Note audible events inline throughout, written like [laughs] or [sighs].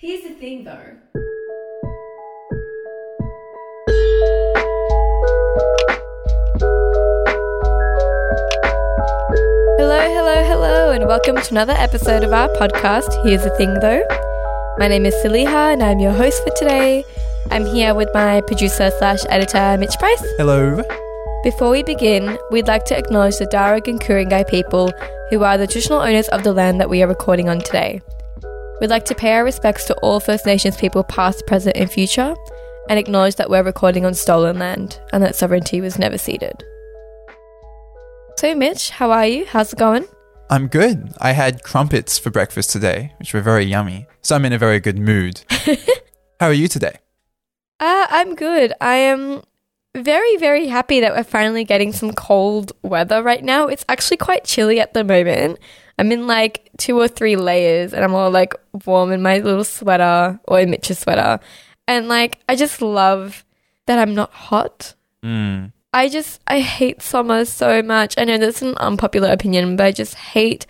Here's the thing though. Hello, hello, hello, and welcome to another episode of our podcast. Here's the thing though. My name is Saliha, and I'm your host for today. I'm here with my producer slash editor, Mitch Price. Hello. Before we begin, we'd like to acknowledge the Darug and Ku-ring-gai people who are the traditional owners of the land that we are recording on today. We'd like to pay our respects to all First Nations people past, present, and future, and acknowledge that we're recording on stolen land and that sovereignty was never ceded. So, Mitch, how are you? How's it going? I'm good. I had crumpets for breakfast today, which were very yummy. So I'm in a very good mood. [laughs] How are you today? Uh, I'm good. I am very, very happy that we're finally getting some cold weather right now. It's actually quite chilly at the moment. I'm in like two or three layers and I'm all like warm in my little sweater or in Mitch's sweater. And like, I just love that I'm not hot. Mm. I just I hate summer so much. I know that's an unpopular opinion, but I just hate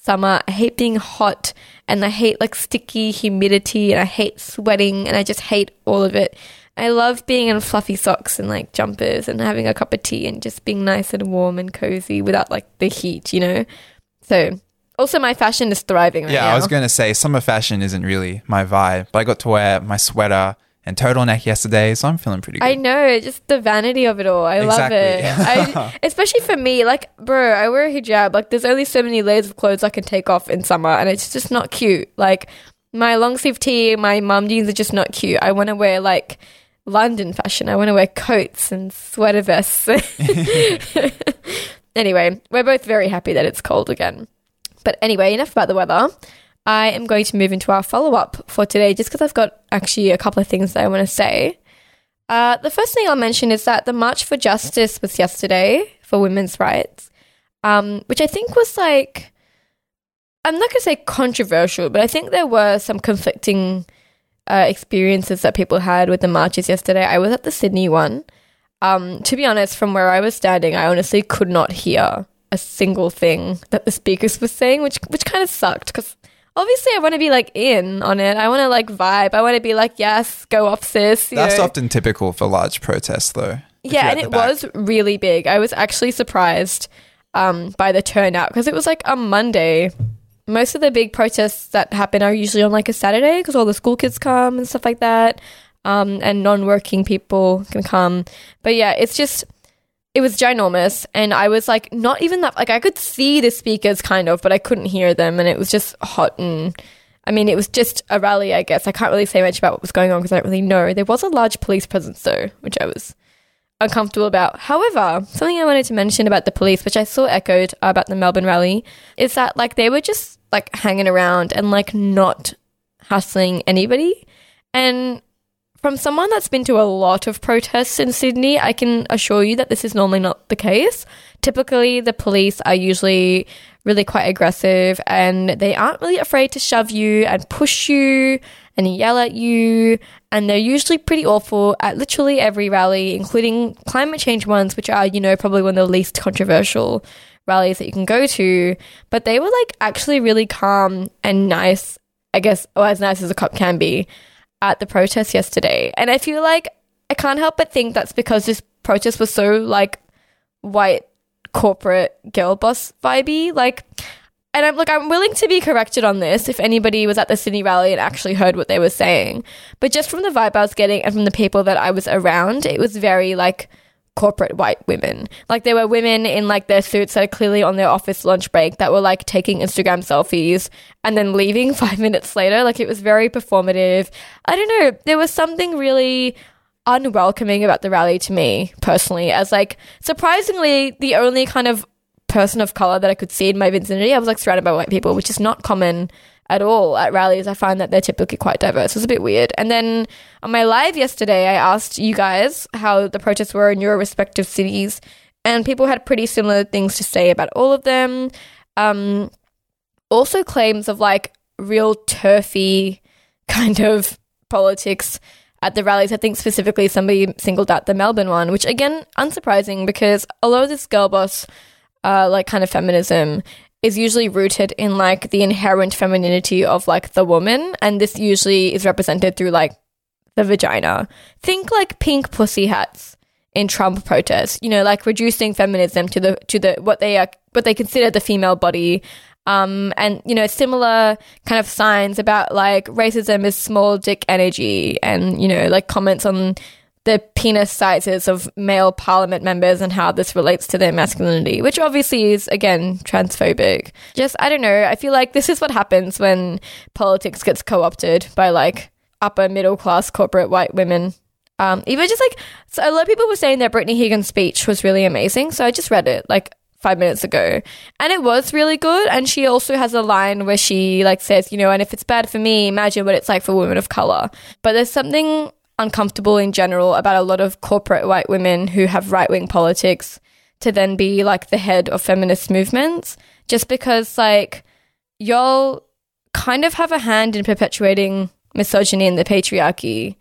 summer. I hate being hot and I hate like sticky humidity and I hate sweating and I just hate all of it. I love being in fluffy socks and like jumpers and having a cup of tea and just being nice and warm and cozy without like the heat, you know? So also my fashion is thriving right Yeah, now. I was going to say summer fashion isn't really my vibe, but I got to wear my sweater and turtleneck yesterday, so I'm feeling pretty good. I know, just the vanity of it all. I Exactly. love it. I, [laughs] especially for me, like, bro, I wear a hijab. Like, there's only so many layers of clothes I can take off in summer, and it's just not cute. Like, my long sleeve tee, my mum jeans are just not cute. I want to wear, like, London fashion. I want to wear coats and sweater vests. [laughs] [laughs] anyway, we're both very happy that it's cold again. But anyway, enough about the weather. I am going to move into our follow up for today just because I've got actually a couple of things that I want to say. Uh, the first thing I'll mention is that the March for Justice was yesterday for women's rights, um, which I think was like, I'm not going to say controversial, but I think there were some conflicting uh, experiences that people had with the marches yesterday. I was at the Sydney one. Um, to be honest, from where I was standing, I honestly could not hear a single thing that the speakers were saying, which which kind of sucked because obviously I want to be like in on it. I want to like vibe. I want to be like, yes, go off, sis. That's know? often typical for large protests, though. Yeah, and it back. was really big. I was actually surprised um, by the turnout because it was like a Monday. Most of the big protests that happen are usually on like a Saturday because all the school kids come and stuff like that, um, and non-working people can come. But yeah, it's just it was ginormous, and I was like not even that like I could see the speakers kind of, but I couldn't hear them, and it was just hot and. I mean, it was just a rally, I guess. I can't really say much about what was going on because I don't really know. There was a large police presence, though, which I was uncomfortable about. However, something I wanted to mention about the police, which I saw echoed about the Melbourne rally, is that like they were just like hanging around and like not hustling anybody. And from someone that's been to a lot of protests in Sydney, I can assure you that this is normally not the case. Typically, the police are usually really quite aggressive and they aren't really afraid to shove you and push you and yell at you. And they're usually pretty awful at literally every rally, including climate change ones, which are, you know, probably one of the least controversial rallies that you can go to. But they were like actually really calm and nice, I guess, or as nice as a cop can be at the protest yesterday. And I feel like I can't help but think that's because this protest was so like white corporate girl boss vibey. Like and I'm like I'm willing to be corrected on this if anybody was at the Sydney rally and actually heard what they were saying. But just from the vibe I was getting and from the people that I was around, it was very like corporate white women. Like there were women in like their suits that are clearly on their office lunch break that were like taking Instagram selfies and then leaving [laughs] five minutes later. Like it was very performative. I don't know. There was something really unwelcoming about the rally to me personally as like surprisingly the only kind of person of color that I could see in my vicinity. I was like surrounded by white people, which is not common at all at rallies. I find that they're typically quite diverse. It's a bit weird. And then on my live yesterday, I asked you guys how the protests were in your respective cities, and people had pretty similar things to say about all of them. Um, also, claims of like real turfy [laughs] kind of politics at the rallies. I think specifically somebody singled out the Melbourne one, which again, unsurprising because although this girl boss, uh, like kind of feminism, is usually rooted in like the inherent femininity of like the woman, and this usually is represented through like the vagina. Think like pink pussy hats in Trump protests. You know, like reducing feminism to the to the what they are what they consider the female body. Um, and you know, similar kind of signs about like racism is small dick energy, and you know, like comments on the penis sizes of male parliament members and how this relates to their masculinity, which obviously is again transphobic. Just I don't know. I feel like this is what happens when politics gets co-opted by like upper middle class corporate white women. Um, even just like so a lot of people were saying that Brittany Higgins' speech was really amazing, so I just read it like five minutes ago, and it was really good. And she also has a line where she like says, you know, and if it's bad for me, imagine what it's like for women of color. But there's something uncomfortable in general about a lot of corporate white women who have right wing politics to then be like the head of feminist movements, just because like y'all kind of have a hand in perpetuating misogyny and the patriarchy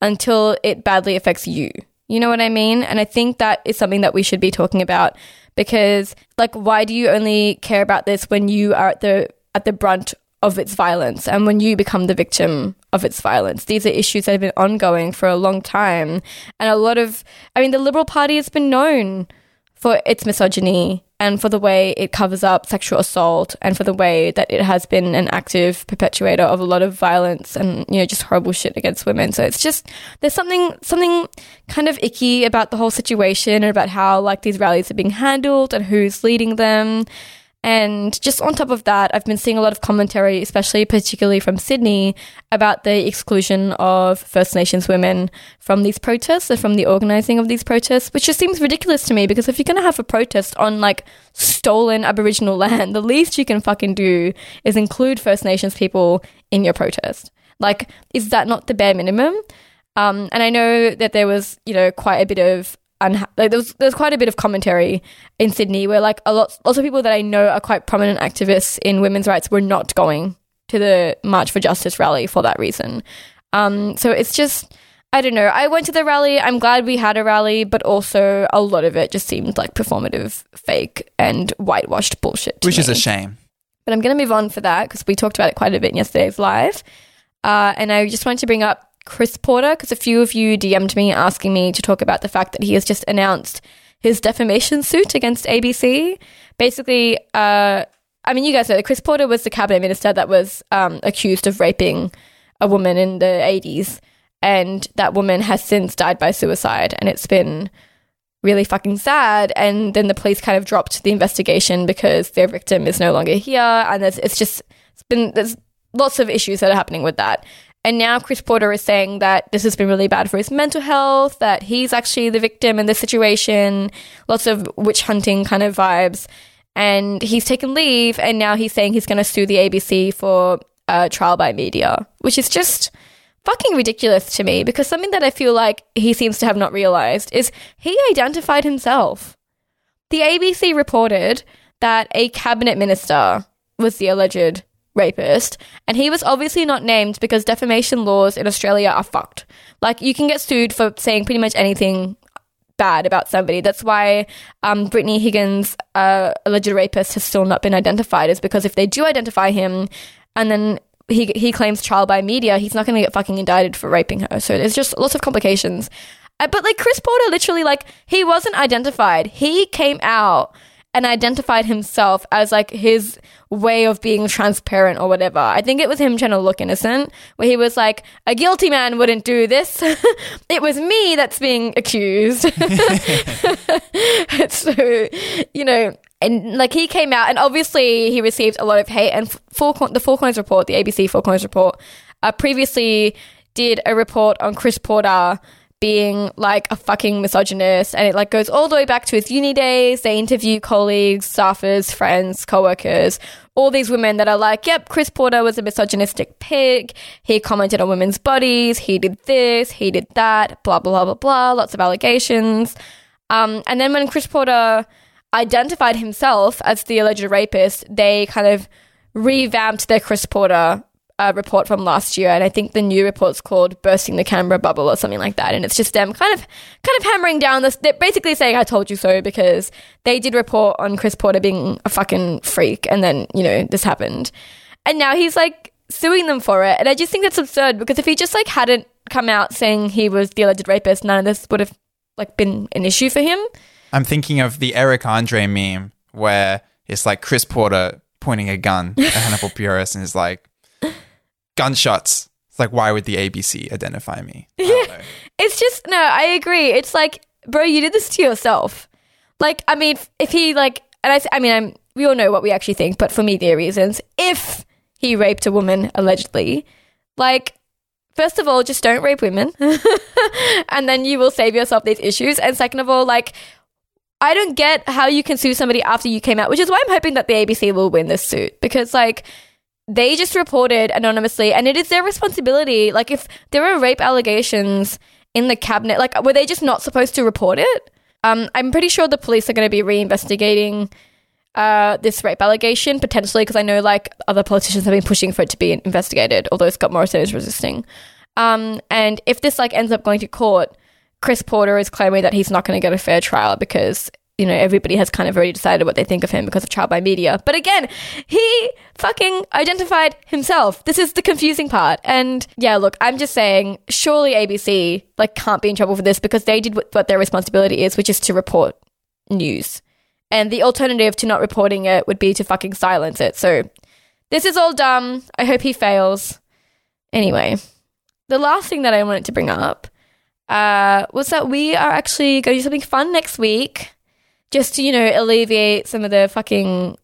until it badly affects you. You know what I mean? And I think that is something that we should be talking about because like why do you only care about this when you are at the at the brunt of its violence and when you become the victim of its violence. These are issues that have been ongoing for a long time. And a lot of, I mean, the Liberal Party has been known for its misogyny and for the way it covers up sexual assault and for the way that it has been an active perpetuator of a lot of violence and you know just horrible shit against women so it's just there's something something kind of icky about the whole situation and about how like these rallies are being handled and who's leading them and just on top of that, I've been seeing a lot of commentary, especially particularly from Sydney, about the exclusion of First Nations women from these protests and from the organizing of these protests, which just seems ridiculous to me because if you're going to have a protest on like stolen Aboriginal [laughs] land, the least you can fucking do is include First Nations people in your protest. Like, is that not the bare minimum? Um, and I know that there was, you know, quite a bit of unha- like there was there's quite a bit of commentary in Sydney where like a lot lots of people that I know are quite prominent activists in women's rights were not going to the March for Justice rally for that reason. Um, so it's just I don't know. I went to the rally. I'm glad we had a rally, but also a lot of it just seemed like performative, fake, and whitewashed bullshit. Which me. is a shame. But I'm going to move on for that because we talked about it quite a bit in yesterday's live. Uh, and I just wanted to bring up Chris Porter because a few of you DM'd me asking me to talk about the fact that he has just announced his defamation suit against ABC. Basically, uh, I mean, you guys know Chris Porter was the cabinet minister that was um, accused of raping a woman in the 80s. And that woman has since died by suicide. And it's been really fucking sad. And then the police kind of dropped the investigation because their victim is no longer here. And it's just, it's been, there's lots of issues that are happening with that. And now Chris Porter is saying that this has been really bad for his mental health, that he's actually the victim in this situation, lots of witch hunting kind of vibes. And he's taken leave, and now he's saying he's going to sue the ABC for uh, trial by media, which is just fucking ridiculous to me because something that I feel like he seems to have not realized is he identified himself. The ABC reported that a cabinet minister was the alleged rapist, and he was obviously not named because defamation laws in Australia are fucked. Like, you can get sued for saying pretty much anything bad about somebody. That's why um, Brittany Higgins, uh, alleged rapist, has still not been identified, is because if they do identify him and then he, he claims trial by media, he's not going to get fucking indicted for raping her. So there's just lots of complications. Uh, but like Chris Porter, literally, like, he wasn't identified. He came out and identified himself as like his way of being transparent or whatever. I think it was him trying to look innocent, where he was like, a guilty man wouldn't do this. [laughs] it was me that's being accused. [laughs] so, you know, and like he came out and obviously he received a lot of hate and Four, the Four Corners report, the ABC Four Corners report, uh, previously did a report on Chris Porter being like a fucking misogynist and it like goes all the way back to his uni days. They interview colleagues, staffers, friends, co-workers, all these women that are like, yep, Chris Porter was a misogynistic pig. He commented on women's bodies. He did this. He did that. Blah, blah, blah, blah, blah. Lots of allegations. Um, and then when Chris Porter identified himself as the alleged rapist, they kind of revamped their Chris Porter uh, report from last year, and I think the new report's called "Bursting the Canberra Bubble" or something like that. And it's just them kind of, kind of hammering down this. They're basically saying, "I told you so," because they did report on Chris Porter being a fucking freak, and then you know this happened, and now he's like suing them for it. And I just think that's absurd because if he just like hadn't come out saying he was the alleged rapist, none of this would have like been an issue for him. I'm thinking of the Eric Andre meme where it's like Chris Porter pointing a gun at Hannibal Buress and is like, gunshots. It's like, why would the ABC identify me? [laughs] I. It's just no, I agree. It's like, bro, you did this to yourself. Like, I mean, if, if he like, and I, I mean, I'm, we all know what we actually think, but for media reasons, if he raped a woman allegedly, like, first of all, just don't rape women, [laughs] and then you will save yourself these issues. And second of all, like, I don't get how you can sue somebody after you came out, which is why I'm hoping that the ABC will win this suit because, like, they just reported anonymously and it is their responsibility. Like, if there are rape allegations in the cabinet, like, were they just not supposed to report it? Um, I'm pretty sure the police are going to be reinvestigating uh, this rape allegation potentially because I know like other politicians have been pushing for it to be investigated, although Scott Morrison is resisting. Um, and if this like ends up going to court, Chris Porter is claiming that he's not going to get a fair trial because you know everybody has kind of already decided what they think of him because of trial by media. But again, he fucking identified himself. This is the confusing part. And yeah, look, I'm just saying, surely ABC like can't be in trouble for this because they did what, their responsibility is, which is to report news. And the alternative to not reporting it would be to fucking silence it. So this is all dumb. I hope he fails. Anyway, the last thing that I wanted to bring up uh, was that we are actually going to do something fun next week just to, you know, alleviate some of the fucking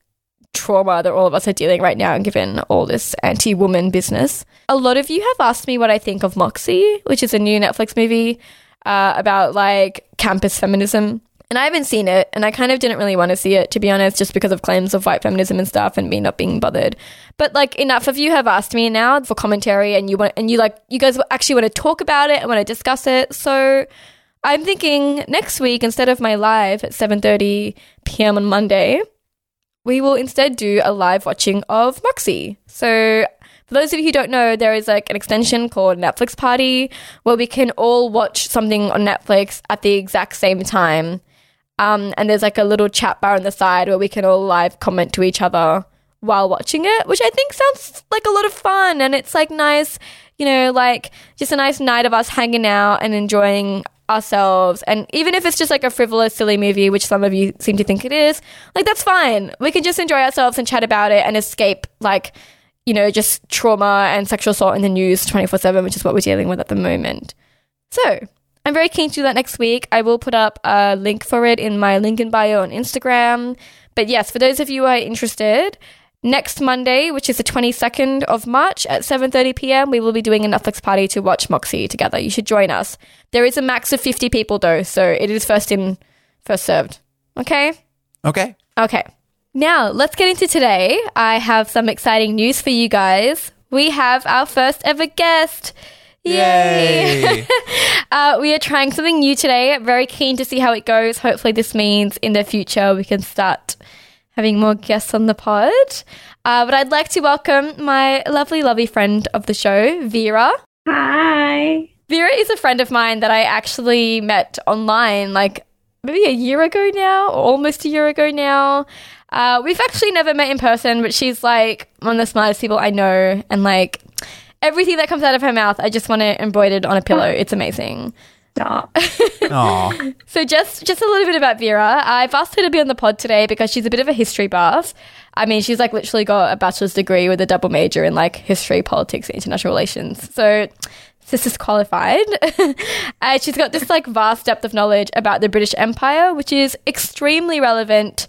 trauma that all of us are dealing right now, and given all this anti woman business. A lot of you have asked me what I think of Moxie, which is a new Netflix movie uh, about like campus feminism. And I haven't seen it, and I kind of didn't really want to see it, to be honest, just because of claims of white feminism and stuff, and me not being bothered. But like, enough of you have asked me now for commentary, and you want, and you like, you guys actually want to talk about it and want to discuss it. So I'm thinking next week, instead of my live at 7:30 p.m. on Monday, we will instead do a live watching of Moxie. So for those of you who don't know, there is like an extension called Netflix Party where we can all watch something on Netflix at the exact same time. Um, and there's like a little chat bar on the side where we can all live comment to each other while watching it, which I think sounds like a lot of fun. And it's like nice, you know, like just a nice night of us hanging out and enjoying ourselves. And even if it's just like a frivolous, silly movie, which some of you seem to think it is, like that's fine. We can just enjoy ourselves and chat about it and escape like, you know, just trauma and sexual assault in the news 24 7, which is what we're dealing with at the moment. So I'm very keen to do that next week. I will put up a link for it in my link in bio on Instagram. But yes, for those of you who are interested, next Monday, which is the 22nd of March at 7:30 p.m., we will be doing a Netflix party to watch Moxie together. You should join us. There is a max of 50 people though, so it is first in, first served. Okay? Okay. Okay. Now, let's get into today. I have some exciting news for you guys. We have our first ever guest. Yay! Yay. [laughs] uh, we are trying something new today. Very keen to see how it goes. Hopefully, this means in the future we can start having more guests on the pod. Uh, but I'd like to welcome my lovely, lovely friend of the show, Vera. Hi. Vera is a friend of mine that I actually met online like maybe a year ago now, or almost a year ago now. Uh, we've actually never met in person, but she's like one of the smartest people I know. And like everything that comes out of her mouth, I just want it embroidered on a pillow. It's amazing. Stop. Aw. [laughs] So just just a little bit about Vera. I've asked her to be on the pod today because she's a bit of a history buff. I mean, she's like literally got a bachelor's degree with a double major in like history, politics, and international relations. So this is qualified. and [laughs] she's got this like vast depth of knowledge about the British Empire, which is extremely relevant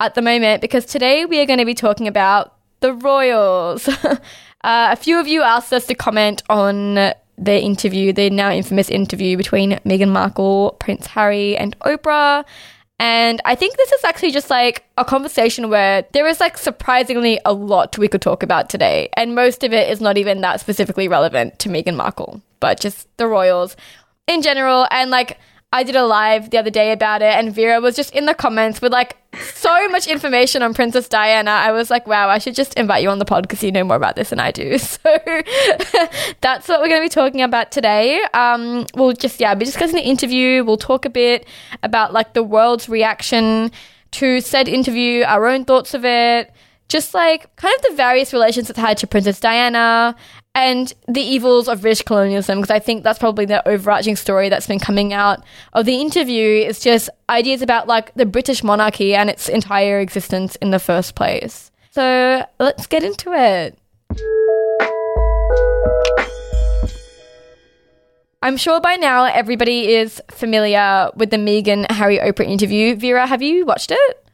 at the moment because today we are going to be talking about the royals. [laughs] uh, a few of you asked us to comment on the interview, the now infamous interview between Meghan Markle, Prince Harry, and Oprah. And I think this is actually just like a conversation where there is like surprisingly a lot we could talk about today. And most of it is not even that specifically relevant to Meghan Markle, but just the royals in general. And like, I did a live the other day about it, and Vera was just in the comments with like so much information on Princess Diana. I was like, wow, I should just invite you on the pod because you know more about this than I do. [laughs] So that's what we're going to be talking about today. Um, we'll just, yeah, be discussing the interview. We'll talk a bit about like the world's reaction to said interview, our own thoughts of it, just like kind of the various relations it's had to Princess Diana and the evils of British colonialism, because I think that's probably the overarching story that's been coming out of the interview. Is just ideas about like the British monarchy and its entire existence in the first place. So let's get into it. I'm sure by now everybody is familiar with the Meghan Harry Oprah interview. Vera, have you watched it?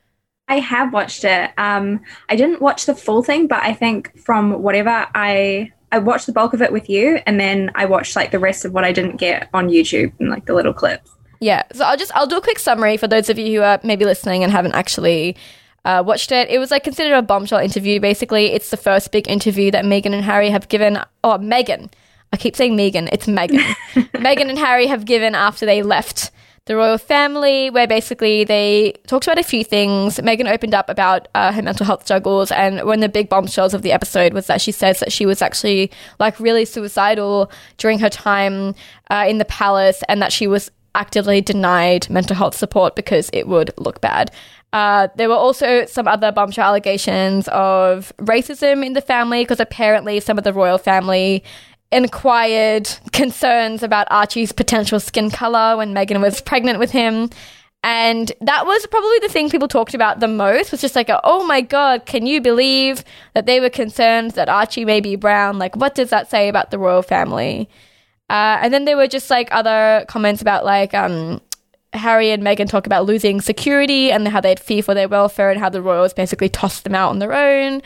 I have watched it. Um, I didn't watch the full thing, but I think from whatever I I watched the bulk of it with you, and then I watched like the rest of what I didn't get on YouTube and like the little clips. Yeah, so I'll just I'll do a quick summary for those of you who are maybe listening and haven't actually uh, watched it. It was like considered a bombshell interview. Basically, it's the first big interview that Meghan and Harry have given. Oh, Meghan. I keep saying Megan. It's Meghan. [laughs] Meghan and Harry have given after they left the royal family, where basically they talked about a few things. Megan opened up about uh, her mental health struggles, and one of the big bombshells of the episode was that she says that she was actually like really suicidal during her time uh, in the palace, and that she was actively denied mental health support because it would look bad. Uh, there were also some other bombshell allegations of racism in the family because apparently some of the royal family inquired concerns about Archie's potential skin color when Meghan was pregnant with him. And that was probably the thing people talked about the most was just like, oh my God, can you believe that they were concerned that Archie may be brown? Like, what does that say about the royal family? Uh, and then there were just like other comments about like, um, Harry and Meghan talk about losing security and how they'd fear for their welfare and how the royals basically tossed them out on their own.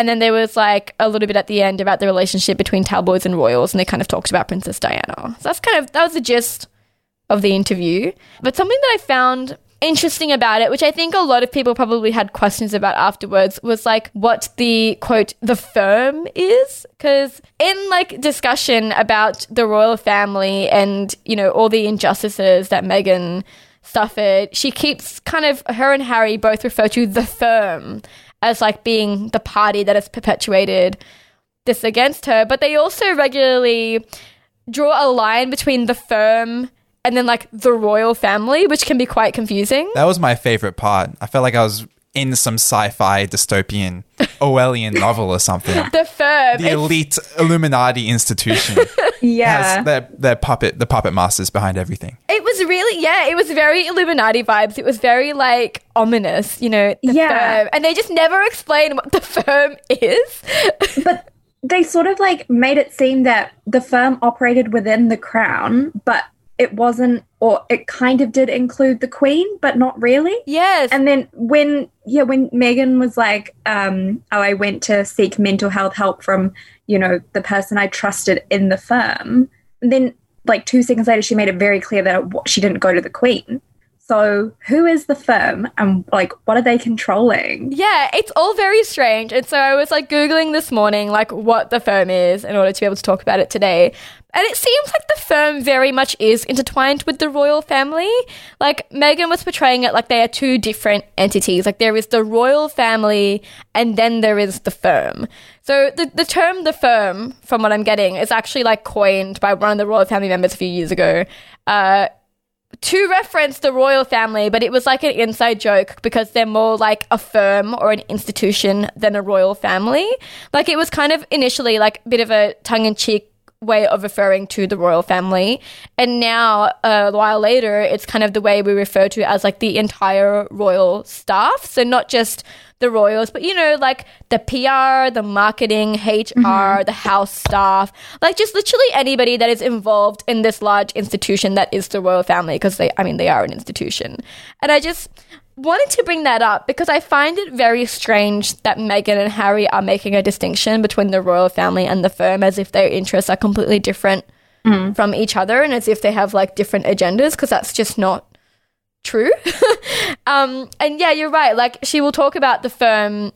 And then there was like a little bit at the end about the relationship between tabloids and royals, and they kind of talked about Princess Diana. So that's kind of that was the gist of the interview. But something that I found interesting about it, which I think a lot of people probably had questions about afterwards, was like what the quote the firm is. Because in like discussion about the royal family and you know all the injustices that Meghan suffered, she keeps kind of her and Harry both refer to the firm as like being the party that has perpetuated this against her. But they also regularly draw a line between the firm and then like the royal family, which can be quite confusing. That was my favorite part. I felt like I was in some sci-fi dystopian [laughs] Orwellian novel or something. [laughs] The firm, the elite Illuminati institution. [laughs] Yeah, has their their puppet, the puppet masters behind everything. It was really, yeah, it was very Illuminati vibes. It was very like ominous, you know. The Yeah. firm. and they just never explain what the firm is. but they sort of like made it seem that the firm operated within the crown, but it wasn't, or it kind of did include the queen, but not really. yes, And then when yeah, when Megan was like, um, oh, I went to seek mental health help from, you know, the person I trusted in the firm. And then like two seconds later, she made it very clear that it, she didn't go to the queen. So who is the firm and like what are they controlling? Yeah, it's all very strange. And so I was like Googling this morning, like what the firm is in order to be able to talk about it today. And it seems like the firm very much is intertwined with the royal family. Like Megan was portraying it like they are two different entities. Like there is the royal family and then there is the firm. So the, the term the firm, from what I'm getting, is actually like coined by one of the royal family members a few years ago. Uh, to reference the royal family, but it was like an inside joke because they're more like a firm or an institution than a royal family. Like it was kind of initially like a bit of a tongue in cheek way of referring to the royal family. And now, uh, a while later, it's kind of the way we refer to it as like the entire royal staff. So not just the royals, but you know, like the PR, the marketing, HR, mm-hmm. the house staff, like just literally anybody that is involved in this large institution that is the royal family, because they, I mean, they are an institution. And I just wanted to bring that up because I find it very strange that Meghan and Harry are making a distinction between the royal family and the firm as if their interests are completely different from each other and as if they have like different agendas, because that's just not true. [laughs] um, and yeah, you're right. Like she will talk about the firm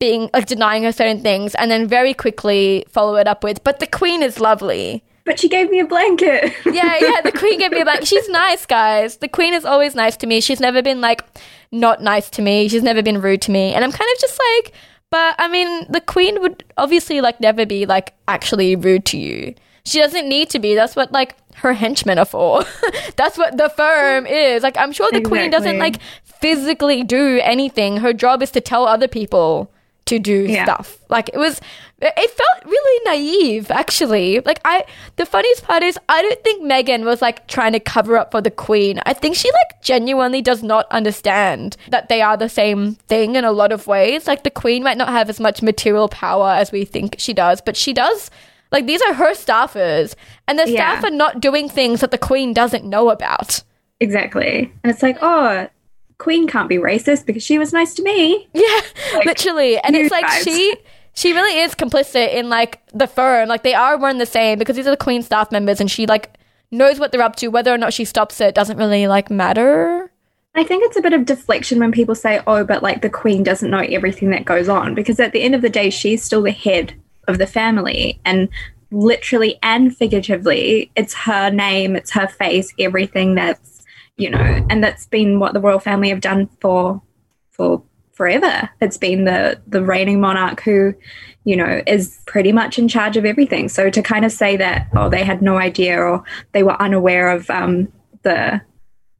being like denying her certain things, and then very quickly follow it up with, "But the queen is lovely." but she gave me a blanket. yeah, yeah. The queen gave me a [laughs] blanket. She's nice, guys. The queen is always nice to me. She's never been like not nice to me. She's never been rude to me. And I'm kind of just like, but I mean, the queen would obviously like never be like actually rude to you. She doesn't need to be. That's what like her henchmen are for. [laughs] That's what the firm is. Like I'm sure the queen doesn't like physically do anything. Her job is to tell other people to do Yeah. stuff. Like it was it felt really naive actually. Like I the funniest part is I don't think Megan was like trying to cover up for the queen. I think she like genuinely does not understand that they are the same thing in a lot of ways. Like the queen might not have as much material power as we think she does, but she does like these are her staffers and the Yeah. staff are not doing things that the queen doesn't know about. exactly. And it's like, oh, Queen can't be racist because she was nice to me. Yeah, literally. And it's like guys. she she really is complicit in like the firm. Like they are one and the same because these are the queen staff members and she like knows what they're up to. Whether or not she stops it doesn't really like matter. I think it's a bit of deflection when people say, oh, but like the Queen doesn't know everything that goes on because at the end of the day, she's still the head of the family. And literally and figuratively, it's her name, it's her face, everything that's, you know, and that's been what the royal family have done for, for forever. It's been the, the reigning monarch who, you know, is pretty much in charge of everything. So to kind of say that, oh, they had no idea or they were unaware of um, the,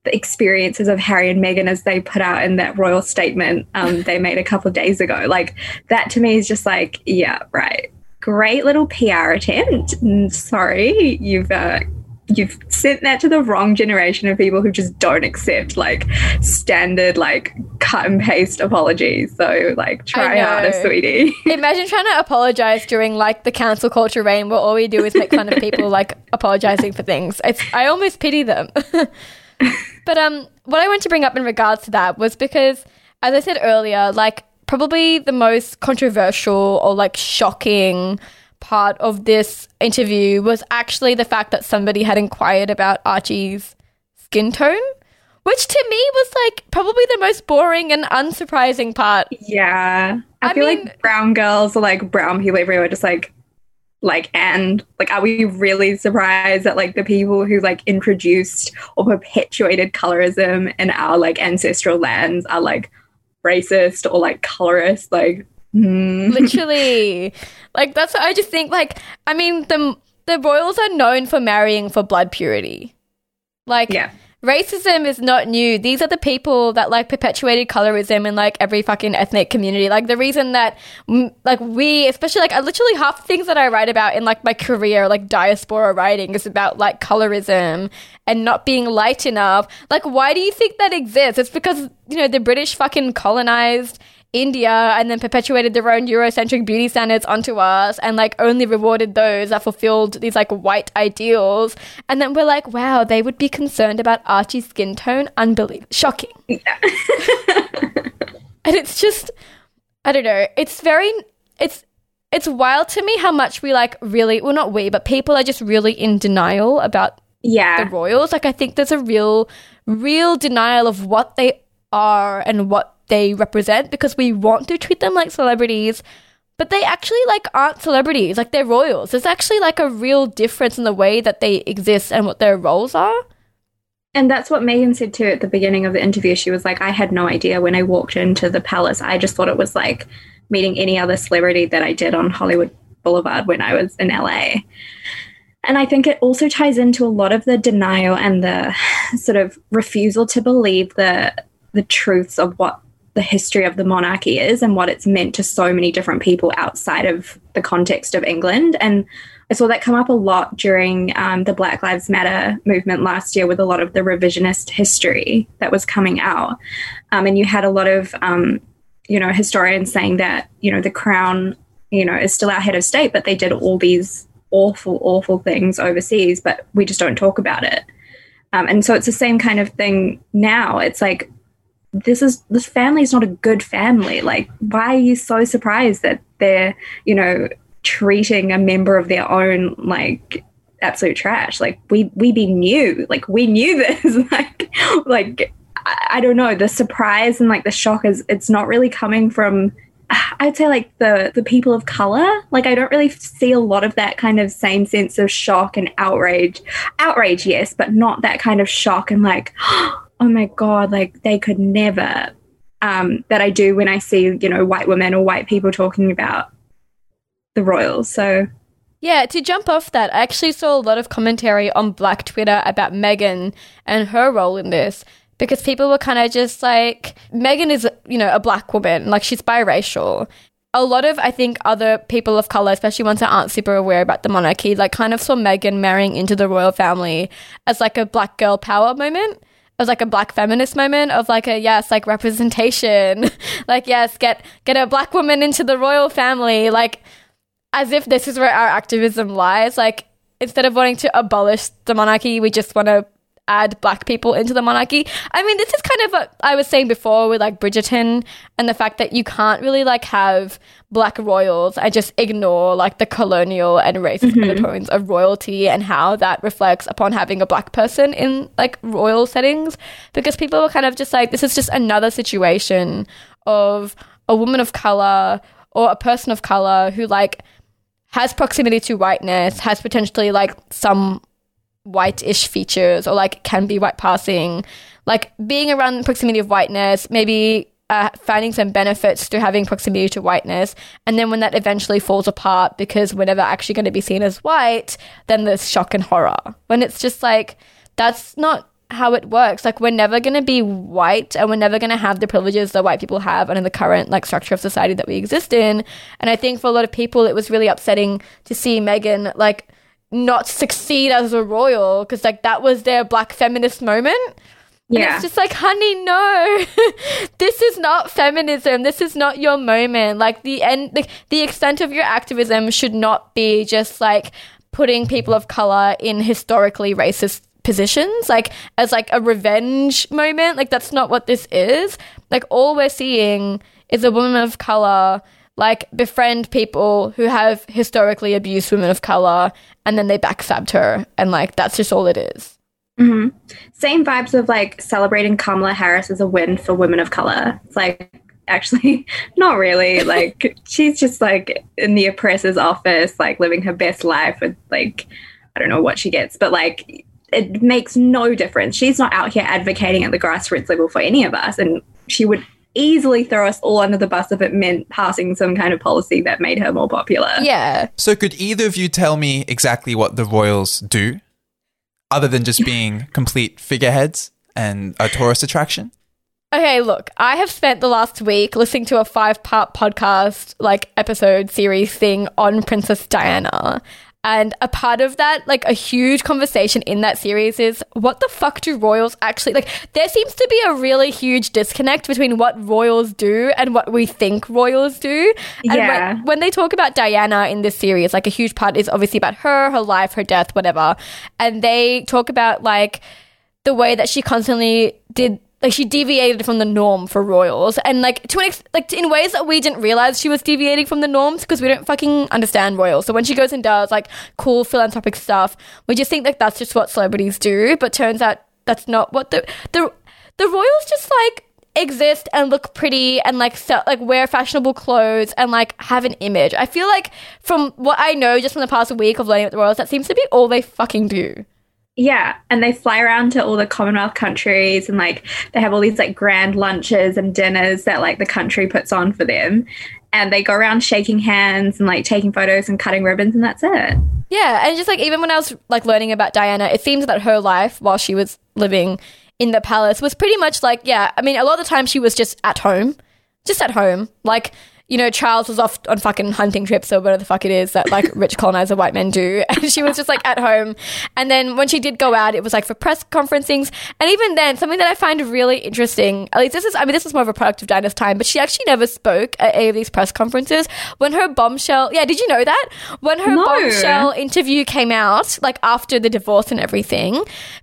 the experiences of Harry and Meghan as they put out in that royal statement um, they made a couple of days ago. Like that to me is just like, yeah, right. Great little PR attempt. Mm, Sorry, you've uh, you've sent that to the wrong generation of people who just don't accept like standard like cut and paste apologies. So like try harder, sweetie. [laughs] Imagine trying to apologize during like the cancel culture reign where all we do is make fun of people like apologizing for things. It's I almost pity them. [laughs] but um what I want to bring up in regards to that was because as I said earlier, like probably the most controversial or like shocking part of this interview was actually the fact that somebody had inquired about Archie's skin tone, which to me was like probably the most boring and unsurprising part. Yeah. I, I feel mean- like brown girls or like brown people everywhere just like like and like are we really surprised that like the people who like introduced or perpetuated colorism in our like ancestral lands are like racist or like colorist like hmm. literally. Like that's what i just think like i mean the the royals are known for marrying for blood purity. Like yeah. racism is not new. These are the people that like perpetuated colorism in like every fucking ethnic community. Like the reason that mm, like we especially like I, literally half the things that i write about in like my career like diaspora writing is about like colorism and not being light enough. Like why do you think that exists? It's because you know the british fucking colonized India and then perpetuated their own Eurocentric beauty standards onto us and like only rewarded those that fulfilled these like white ideals. And then we're like, wow, they would be concerned about Archie's skin tone. Unbelievable. Shocking. Yeah. [laughs] and it's just, I don't know. It's very, it's, it's wild to me how much we like really, well, not we, but people are just really in denial about yeah the royals. Like I think there's a real, real denial of what they are and what they represent because we want to treat them like celebrities, but they actually like aren't celebrities. Like they're royals. There's actually like a real difference in the way that they exist and what their roles are. And that's what Megan said too at the beginning of the interview. She was like, I had no idea when I walked into the palace. I just thought it was like meeting any other celebrity that I did on Hollywood Boulevard when I was in LA. And I think it also ties into a lot of the denial and the [sighs] sort of refusal to believe the the truths of what the history of the monarchy is and what it's meant to so many different people outside of the context of England. And I saw that come up a lot during um, the Black Lives Matter movement last year with a lot of the revisionist history that was coming out. Um, and you had a lot of, um, you know, historians saying that, you know, the crown, you know, is still our head of state, but they did all these awful, awful things overseas, but we just don't talk about it. Um, and so it's the same kind of thing now. It's like, this is this family is not a good family. Like, why are you so surprised that they're, you know, treating a member of their own like absolute trash? Like, we we be new. Like, we knew [laughs] this. like, like I, I don't know. The surprise and like the shock is it's not really coming from [sighs] I'd say like the the people of color. Like I don't really see a lot of that kind of same sense of shock and outrage. Outrage, yes, but not that kind of shock and like, [gasps] oh my god, like they could never. Um, that I do when I see you know white women or white people talking about the royals. So Yeah, to jump off that, I actually saw a lot of commentary on Black Twitter about Meghan and her role in this because people were kind of just like, Meghan is, you know, a black woman, like she's biracial. A lot of, I think, other people of color, especially ones that aren't super aware about the monarchy, like kind of saw Meghan marrying into the royal family as like a black girl power moment. As like a black feminist moment of like a yes, like representation, [laughs] like yes, get get a black woman into the royal family, like as if this is where our activism lies. Like, instead of wanting to abolish the monarchy, we just want to add black people into the monarchy. I mean, this is kind of what I was saying before with like Bridgerton and the fact that you can't really like have black royals and just ignore like the colonial and racist mm-hmm. undertones of royalty and how that reflects upon having a black person in like royal settings. Because people were kind of just like this is just another situation of a woman of color or a person of color who like has proximity to whiteness, has potentially like some white-ish features or like can be white passing, like being around the proximity of whiteness, maybe uh, finding some benefits through having proximity to whiteness, and then when that eventually falls apart because we're never actually going to be seen as white, then there's shock and horror. When it's just like that's not how it works. Like we're never going to be white and we're never going to have the privileges that white people have under the current like structure of society that we exist in. And I think for a lot of people it was really upsetting to see Megan, like not succeed as a royal because like that was their black feminist moment. And yeah, it's just like, honey, no, [laughs] this is not feminism. This is not your moment. Like the end, like the extent of your activism should not be just like putting people of color in historically racist positions, like as like a revenge moment. Like that's not what this is. Like all we're seeing is a woman of color like befriend people who have historically abused women of color and then they backstabbed her and like that's just all it is. Hmm same vibes of like celebrating Kamala Harris as a win for women of color. It's like actually [laughs] not really. Like she's just like in the oppressor's office, like living her best life with like I don't know what she gets, but like it makes no difference. She's not out here advocating at the grassroots level for any of us, and she would easily throw us all under the bus if it meant passing some kind of policy that made her more popular. Yeah. So, could either of you tell me exactly what the Royals do, other than just being complete figureheads and a tourist attraction? Okay, look, I have spent the last week listening to a five part podcast, like episode series thing on Princess Diana. And a part of that, like a huge conversation in that series is what the fuck do royals actually like? There seems to be a really huge disconnect between what royals do and what we think royals do. And Yeah. when, when they talk about Diana in this series, like a huge part is obviously about her, her life, her death, whatever. And they talk about like the way that she constantly did like she deviated from the norm for royals. And like to an ex- like in ways that we didn't realize she was deviating from the norms because we don't fucking understand royals. So when she goes and does like cool philanthropic stuff we just think like that's just what celebrities do. But turns out that's not what the the the royals just like exist and look pretty and like like wear fashionable clothes and like have an image. I feel like from what i know just from the past week of learning about the royals that seems to be all they fucking do Yeah, and they fly around to all the Commonwealth countries and like they have all these like grand lunches and dinners that like the country puts on for them. And they go around shaking hands and like taking photos and cutting ribbons and that's it. Yeah, and just like even when I was like learning about Diana, it seems that her life while she was living in the palace was pretty much like, yeah, I mean, a lot of the time she was just at home, just at home. Like, you know, Charles was off on fucking hunting trips or whatever the fuck it is that like [laughs] rich colonizer white men do. [laughs] And she was just like at home. And then when she did go out, it was like for press conferencings. And even then, something that I find really interesting, at least this is, I mean, this is more of a product of Diana's time, but she actually never spoke at any of these press conferences. When her bombshell, yeah, did you know that? When her No. bombshell interview came out, like after the divorce and everything,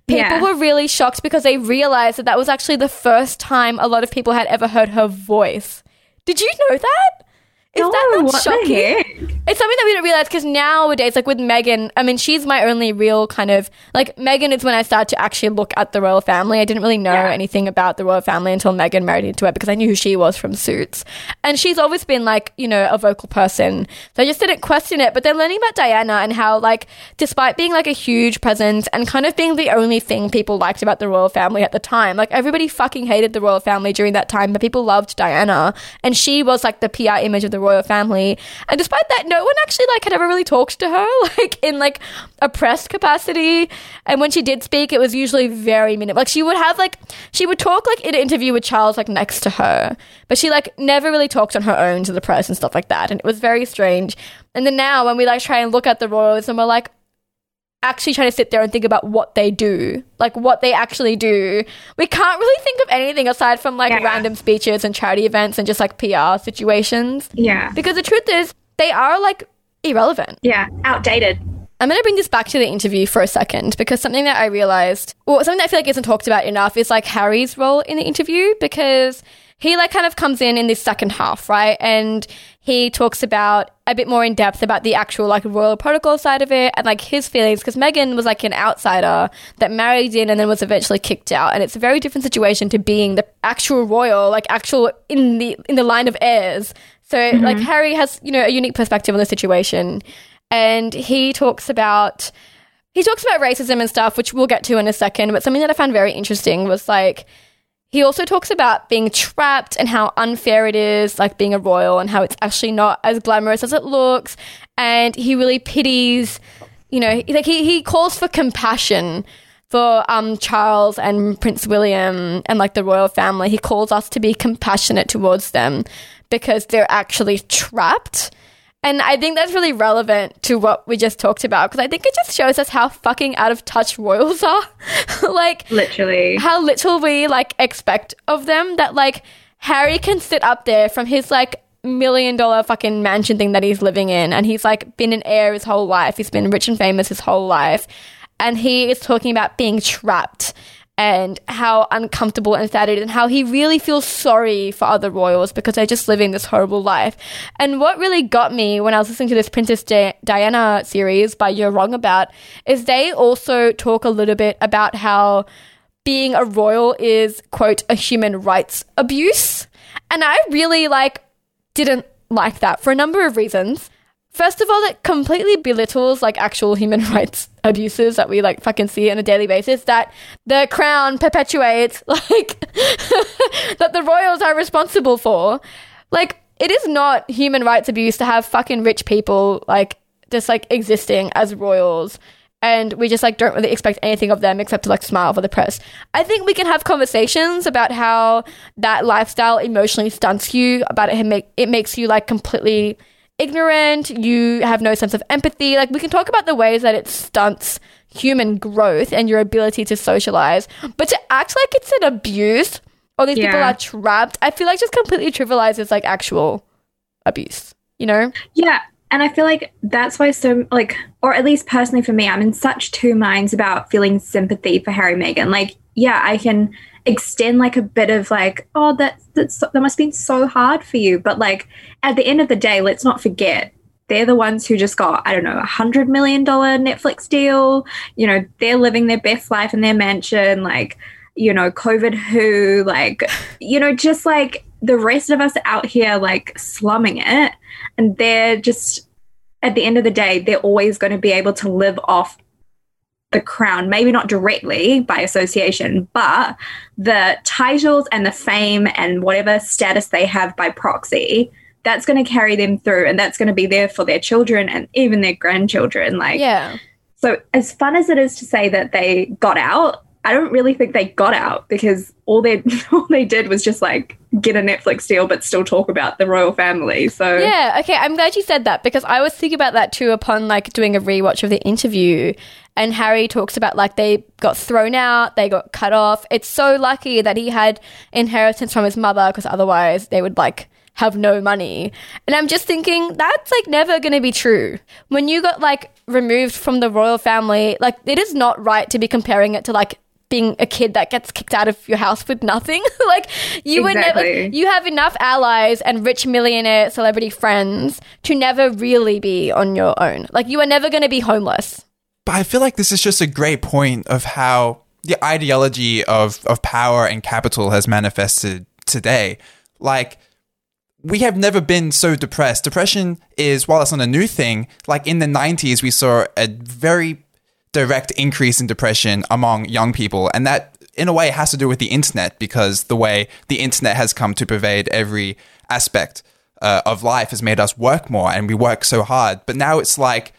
people Yeah. were really shocked because they realized that that was actually the first time a lot of people had ever heard her voice. Did you know that? Is no, that not shocking? It's something that we don't realize because nowadays, like with Megan, I mean, she's my only real kind of like Megan is when I started to actually look at the royal family. I didn't really know Yeah. anything about the royal family until Megan married into it because I knew who she was from Suits, and she's always been like you know a vocal person. So I just didn't question it. But then learning about Diana and how like despite being like a huge presence and kind of being the only thing people liked about the royal family at the time, like everybody fucking hated the royal family during that time, but people loved Diana, and she was like the PR image of the royal family. And despite that, no one actually like had ever really talked to her, [laughs] like in like a press capacity. And when she did speak, it was usually very minute. Like she would have like she would talk like in an interview with Charles like next to her, but she like never really talked on her own to the press and stuff like that. And it was very strange. And then now when we like try and look at the royals and we're like actually trying to sit there and think about what they do, like what they actually do. We can't really think of anything aside from like Yeah. random speeches and charity events and just like PR situations. Yeah. Because the truth is, they are like irrelevant. Yeah. Outdated. I'm going to bring this back to the interview for a second because something that I realized, or something that I feel like isn't talked about enough, is like Harry's role in the interview because he like kind of comes in in this second half, right? And he talks about a bit more in depth about the actual like royal protocol side of it and like his feelings because Meghan was like an outsider that married in and then was eventually kicked out, and it's a very different situation to being the actual royal, like actual in the in the line of heirs. So mm-hmm. like Harry has you know a unique perspective on the situation and he talks about he talks about racism and stuff, which we'll get to in a second. But something that I found very interesting was like he also talks about being trapped and how unfair it is, like being a royal, and how it's actually not as glamorous as it looks. And he really pities, you know, like he, he calls for compassion for um, Charles and Prince William and like the royal family. He calls us to be compassionate towards them because they're actually trapped. And I think that's really relevant to what we just talked about because I think it just shows us how fucking out of touch royals [laughs] are. like, Literally. how little we like expect of them that like Harry can sit up there from his like million dollar fucking mansion thing that he's living in and he's like been an heir his whole life. He's been rich and famous his whole life. And he is talking about being trapped and how uncomfortable and sad it is and how he really feels sorry for other royals because they're just living this horrible life. And what really got me when I was listening to this Princess Di- Diana series by You're Wrong About is they also talk a little bit about how being a royal is quote a human rights abuse. And I really like didn't like that for a number of reasons. First of all, it completely belittles like actual human [laughs] rights abuses that we like fucking see on a daily basis that the crown perpetuates, [laughs] like [laughs] that the royals are responsible for. Like, it is not human rights abuse to have fucking rich people like just like existing as royals and we just like don't really expect anything of them except to like smile for the press. I think we can have conversations about how that lifestyle emotionally stunts you, about it make it makes you like completely ignorant, you have no sense of empathy. Like we can talk about the ways that it stunts human growth and your ability to socialize, but to act like it's an abuse or these people are trapped, I feel like just completely trivializes like actual abuse, you know? Yeah. And I feel like that's why so like or at least personally for me, I'm in such two minds about feeling sympathy for Harry and Meghan. Like, yeah, I can extend like a bit of like, oh, that that's that must have been so hard for you. But like at the end of the day, let's not forget they're the ones who just got, I don't know, a hundred million dollar Netflix deal. You know, they're living their best life in their mansion, like, you know, COVID who, like, [laughs] you know, just like the rest of us out here like slumming it and they're just at the end of the day they're always going to be able to live off the crown maybe not directly by association but the titles and the fame and whatever status they have by proxy that's going to carry them through and that's going to be there for their children and even their grandchildren like Yeah. so as fun as it is to say that they got out i don't really think they got out because all they [laughs] all they did was just like get a netflix deal but still talk about the royal family so Yeah, okay. I'm glad you said that because I was thinking about that too upon like doing a rewatch of the interview. And Harry talks about like they got thrown out, they got cut off. It's so lucky that he had inheritance from his mother because otherwise they would like have no money. And I'm just thinking that's like never going to be true. When you got like removed from the royal family, like it is not right to be comparing it to like being a kid that gets kicked out of your house with nothing. [laughs] like you would never you have enough allies and rich millionaire celebrity friends to never really be on your own. Like you are never going to be homeless. But I feel like this is just a great point of how the ideology of, of power and capital has manifested today. Like, we have never been so depressed. Depression is, while it's not a new thing, like in the 90s, we saw a very direct increase in depression among young people. And that, in a way, has to do with the internet because the way the internet has come to pervade every aspect uh, of life has made us work more and we work so hard. But now it's like,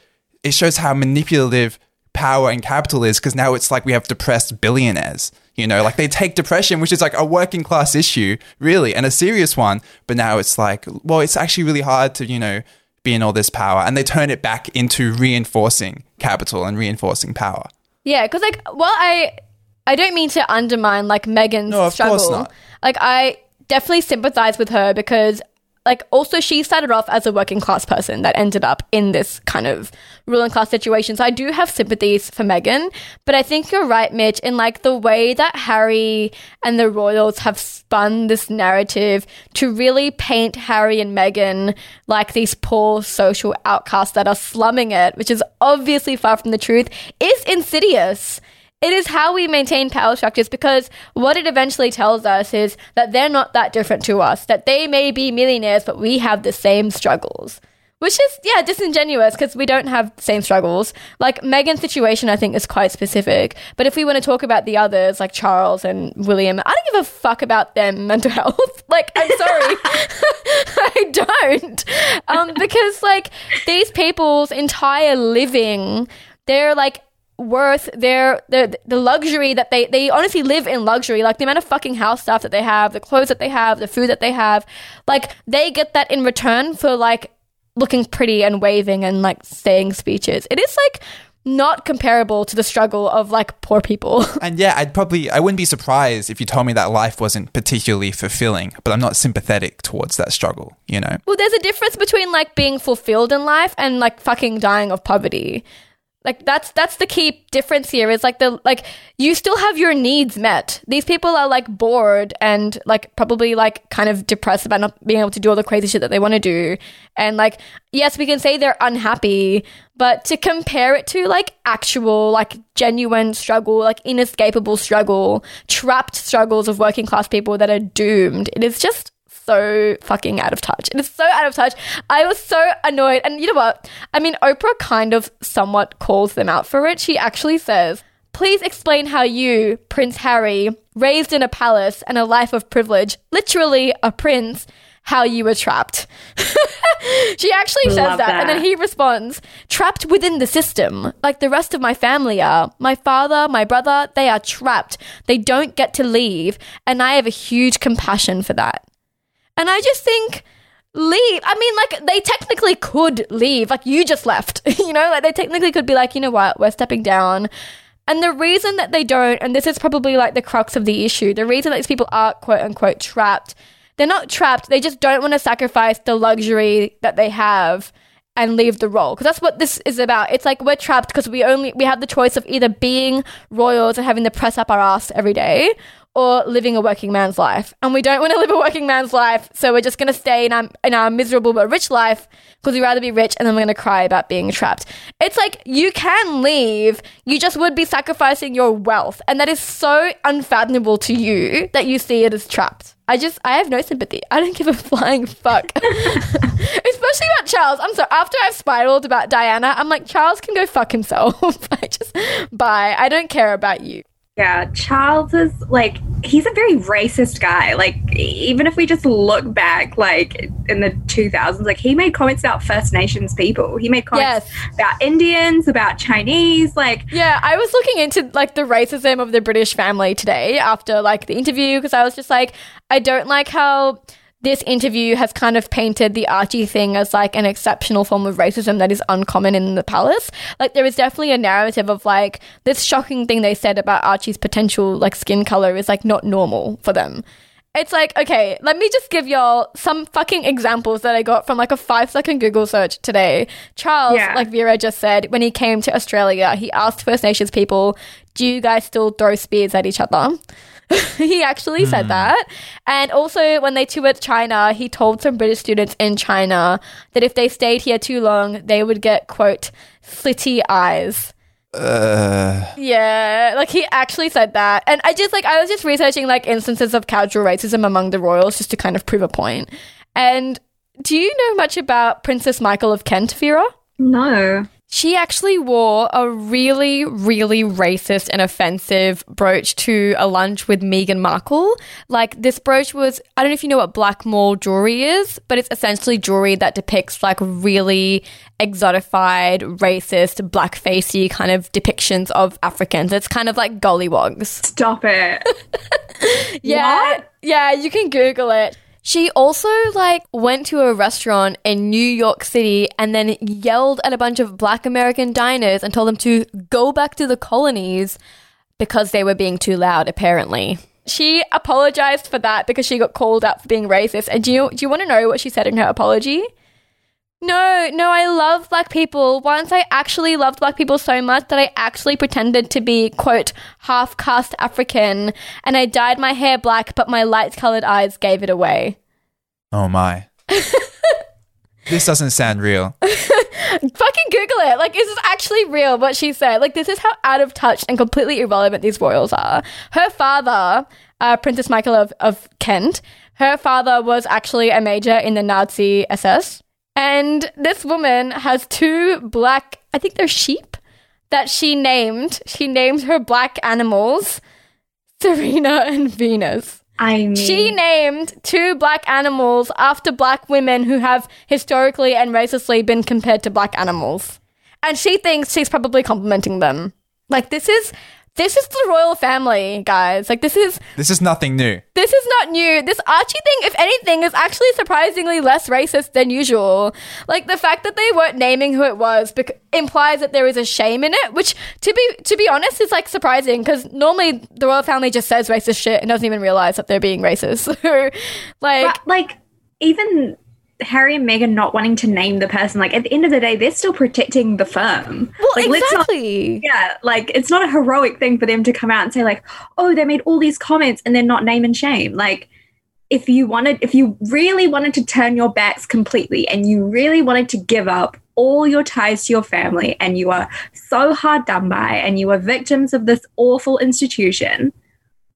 it shows how manipulative power and capital is because now it's like we have depressed billionaires. You know, like they take depression, which is like a working class issue, really, and a serious one. But now it's like, well, it's actually really hard to, you know, be in all this power. And they turn it back into reinforcing capital and reinforcing power. Yeah, because like, well, I I don't mean to undermine like Meghan's No, struggle. Like, I definitely sympathize with her because, like, also she started off as a working class person that ended up in this kind of ruling class situation. So I do have sympathies for Meghan, but I think you're right, Mitch, in like the way that Harry and the royals have spun this narrative to really paint Harry and Meghan like these poor social outcasts that are slumming it, which is obviously far from the truth, is insidious. It is how we maintain power structures because what it eventually tells us is that they're not that different to us, that they may be millionaires, but we have the same struggles. Which is, yeah, disingenuous because we don't have the same struggles. Like Meghan's situation, I think, is quite specific. But if we want to talk about the others, like Charles and William, I don't give a fuck about their [laughs] mental health. like, I'm sorry. [laughs] I don't. Um, because, like, these people's entire living, they're like, worth their the the luxury that they they honestly live in luxury. Like the amount of fucking house stuff that they have the clothes that they have the food that they have like they get that in return for like looking pretty and waving and like saying speeches. It is like not comparable to the struggle of like poor people. [laughs] And yeah, I'd probably, I wouldn't be surprised if you told me that life wasn't particularly fulfilling, but I'm not sympathetic towards that struggle, you know? well there's a difference between like being fulfilled in life and like fucking dying of poverty like that's that's the key difference here is like the like you still have your needs met. These people are like bored and like probably like kind of depressed about not being able to do all the crazy shit that they want to do. And like yes we can say they're unhappy but to compare it to like actual like genuine struggle like inescapable struggle trapped struggles of working class people that are doomed it is just so fucking out of touch. It is so out of touch. I was so annoyed. And you know what? I mean, Oprah kind of somewhat calls them out for it. She actually says, Please explain how you, Prince Harry, raised in a palace and a life of privilege, literally a prince, how you were trapped. [laughs] she actually says Love that. And then he responds, trapped within the system, like the rest of my family are. My father, my brother, they are trapped. They don't get to leave. And I have a huge compassion for that. And I just think, leave. I mean, like, they technically could leave. Like, you just left. [laughs] you know, like, they technically could be like, you know what, we're stepping down. And the reason that they don't, and this is probably like the crux of the issue, the reason that these people are quote unquote trapped, they're not trapped. They just don't want to sacrifice the luxury that they have and leave the role because that's what this is about. It's like we're trapped because we only we have the choice of either being royals and having to press up our ass every day or living a working man's life. And we don't want to live a working man's life, so we're just going to stay in our in our miserable but rich life because we'd rather be rich and then we're going to cry about being trapped. It's like you can leave, you just would be sacrificing your wealth, and that is so unfathomable to you that you see it as trapped. I just I have no sympathy. I don't give a [laughs] flying fuck. [laughs] Especially about Charles. I'm so after I've spiraled about Diana, I'm like Charles can go fuck himself. [laughs] I just bye. I don't care about you. Yeah, Charles is like he's a very racist guy. Like even if we just look back like in the 2000s, like he made comments about First Nations people. He made comments Yes. about Indians, about Chinese, like Yeah, I was looking into like the racism of the British family today after like the interview because I was just like, I don't like how this interview has kind of painted the Archie thing as like an exceptional form of racism that is uncommon in the palace. Like there is definitely a narrative of like this shocking thing they said about Archie's potential like skin color is like not normal for them. It's like, okay, let me just give y'all some fucking examples that I got from like a five second Google search today. Charles, Yeah. like Vera just said, when he came to Australia, he asked First Nations people, do you guys still throw spears at each other? [laughs] he actually said that. And also, when they toured China, he told some British students in China that if they stayed here too long, they would get, quote, slitty eyes. Uh, Yeah, like he actually said that. And I just like I was just researching like instances of casual racism among the royals just to kind of prove a point. And do you know much about Princess Michael of Kent, Vera? No. She actually wore a really, really racist and offensive brooch to a lunch with Meghan Markle. Like, this brooch was, I don't know if you know what blackamoor jewelry is, but it's essentially jewelry that depicts like really exotified, racist, blackfacey kind of depictions of Africans. It's kind of like gollywogs. Stop it. [laughs] Yeah. What? Yeah, you can Google it. She also like went to a restaurant in New York City and then yelled at a bunch of black American diners and told them to go back to the colonies because they were being too loud apparently. She apologized for that because she got called out for being racist. And do you do you want to know what she said in her apology? No, no, I love black people. Once I actually loved black people so much that I actually pretended to be, quote, half caste African, and I dyed my hair black, but my light colored eyes gave it away. oh my. [laughs] this doesn't sound real. [laughs] Fucking Google it. Like, is this is actually real, what she said. Like, this is how out of touch and completely irrelevant these royals are. Her father, uh, Princess Michael of, of Kent, her father was actually a major in the Nazi SS. And this woman has two black, I think they're sheep, that she named. She named her black animals Serena and Venus. I mean, She named two black animals after black women who have historically and racistly been compared to black animals. And she thinks she's probably complimenting them. Like this is this is the royal family, guys. Like this is This is nothing new. this is not new. This Archie thing, if anything, is actually surprisingly less racist than usual. Like the fact that they weren't naming who it was bec- implies that there is a shame in it, which, to be to be honest, is like surprising because normally the royal family just says racist shit and doesn't even realize that they're being racist. [laughs] like, but, like, even Harry and Meghan not wanting to name the person, like, at the end of the day, they're still protecting the firm. well, like, let's not- exactly. yeah, like, it's not a heroic thing for them to come out and say, like, oh, they made all these comments and they're not name and shame. Like, if you wanted, if you really wanted to turn your backs completely and you really wanted to give up all your ties to your family and you are so hard done by and you are victims of this awful institution,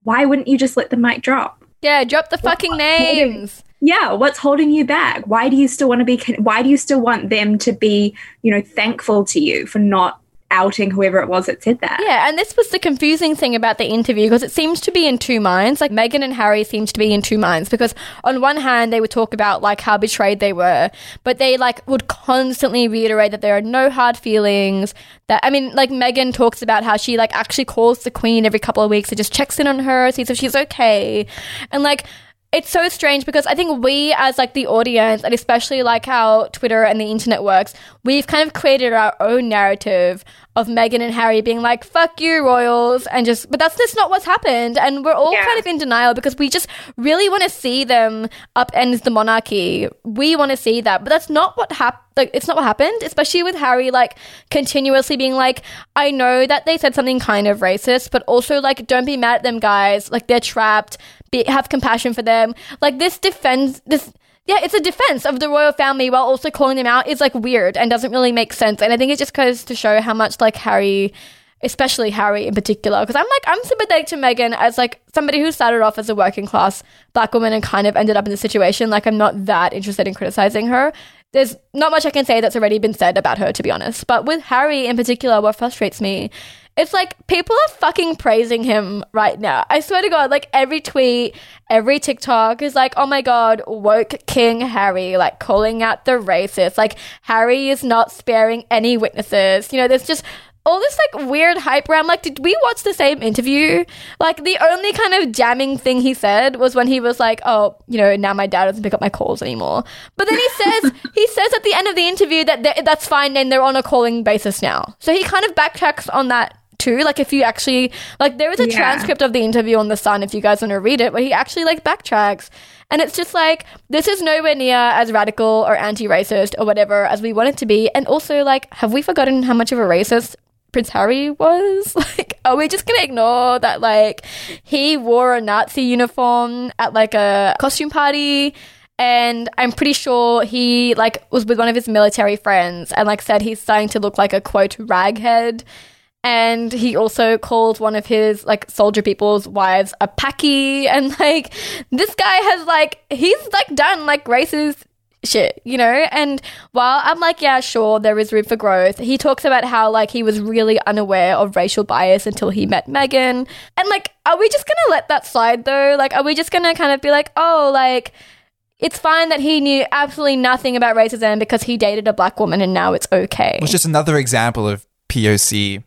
why wouldn't you just let the mic drop? Yeah, drop the fucking names. Yeah what's holding you back why do you still want to be why do you still want them to be you know thankful to you for not outing whoever it was that said that Yeah, and this was the confusing thing about the interview because it seems to be in two minds. Like Meghan and Harry seems to be in two minds because on one hand they would talk about like how betrayed they were, but they like would constantly reiterate that there are no hard feelings. That I mean, like Meghan talks about how she like actually calls the Queen every couple of weeks and just checks in on her, sees if she's okay, and like it's so strange because I think we, as like the audience, and especially like how Twitter and the internet works, we've kind of created our own narrative of Meghan and Harry being like "fuck you, royals," and just. But that's just not what's happened, and we're all Yeah. kind of in denial because we just really want to see them upend the monarchy. We want to see that, but that's not what happened. Like, it's not what happened, especially with Harry, like, continuously being like, I know that they said something kind of racist, but also, like, don't be mad at them, guys. Like, they're trapped. Be, have compassion for them. Like, this defends, this, yeah, it's a defense of the royal family while also calling them out is, like, weird and doesn't really make sense. And I think it just goes to show how much, like, Harry, especially Harry in particular, because I'm like, I'm sympathetic to Meghan as, like, somebody who started off as a working class black woman and kind of ended up in this situation. Like, I'm not that interested in criticizing her there's not much I can say that's already been said about her, to be honest. But with Harry in particular, what frustrates me, it's like people are fucking praising him right now. I swear to God, like every tweet, every TikTok is like, oh my God, woke King Harry, like calling out the racist. Like Harry is not sparing any witnesses. You know, there's just all this like weird hype around like did we watch the same interview like the only kind of jamming thing he said was when he was like oh you know now my dad doesn't pick up my calls anymore but then he says [laughs] he says at the end of the interview that that's fine and they're on a calling basis now so he kind of backtracks on that Like if you actually like there is a Yeah. transcript of the interview on the Sun if you guys want to read it, where he actually like backtracks. And it's just like this is nowhere near as radical or anti-racist or whatever as we want it to be. And also like, have we forgotten how much of a racist Prince Harry was? [laughs] Like, are we just gonna ignore that like he wore a Nazi uniform at like a costume party? And I'm pretty sure he like was with one of his military friends and like said he's starting to look like a quote raghead. And he also called one of his like soldier people's wives a Paki. [laughs] And like this guy has like he's like done like racist shit, you know? And while I'm like, yeah, sure, there is room for growth, he talks about how like he was really unaware of racial bias until he met Meghan. And like, are we just gonna let that slide though? Like, are we just gonna kind of be like, oh, like, it's fine that he knew absolutely nothing about racism because he dated a black woman and now it's okay. It's just another example of POC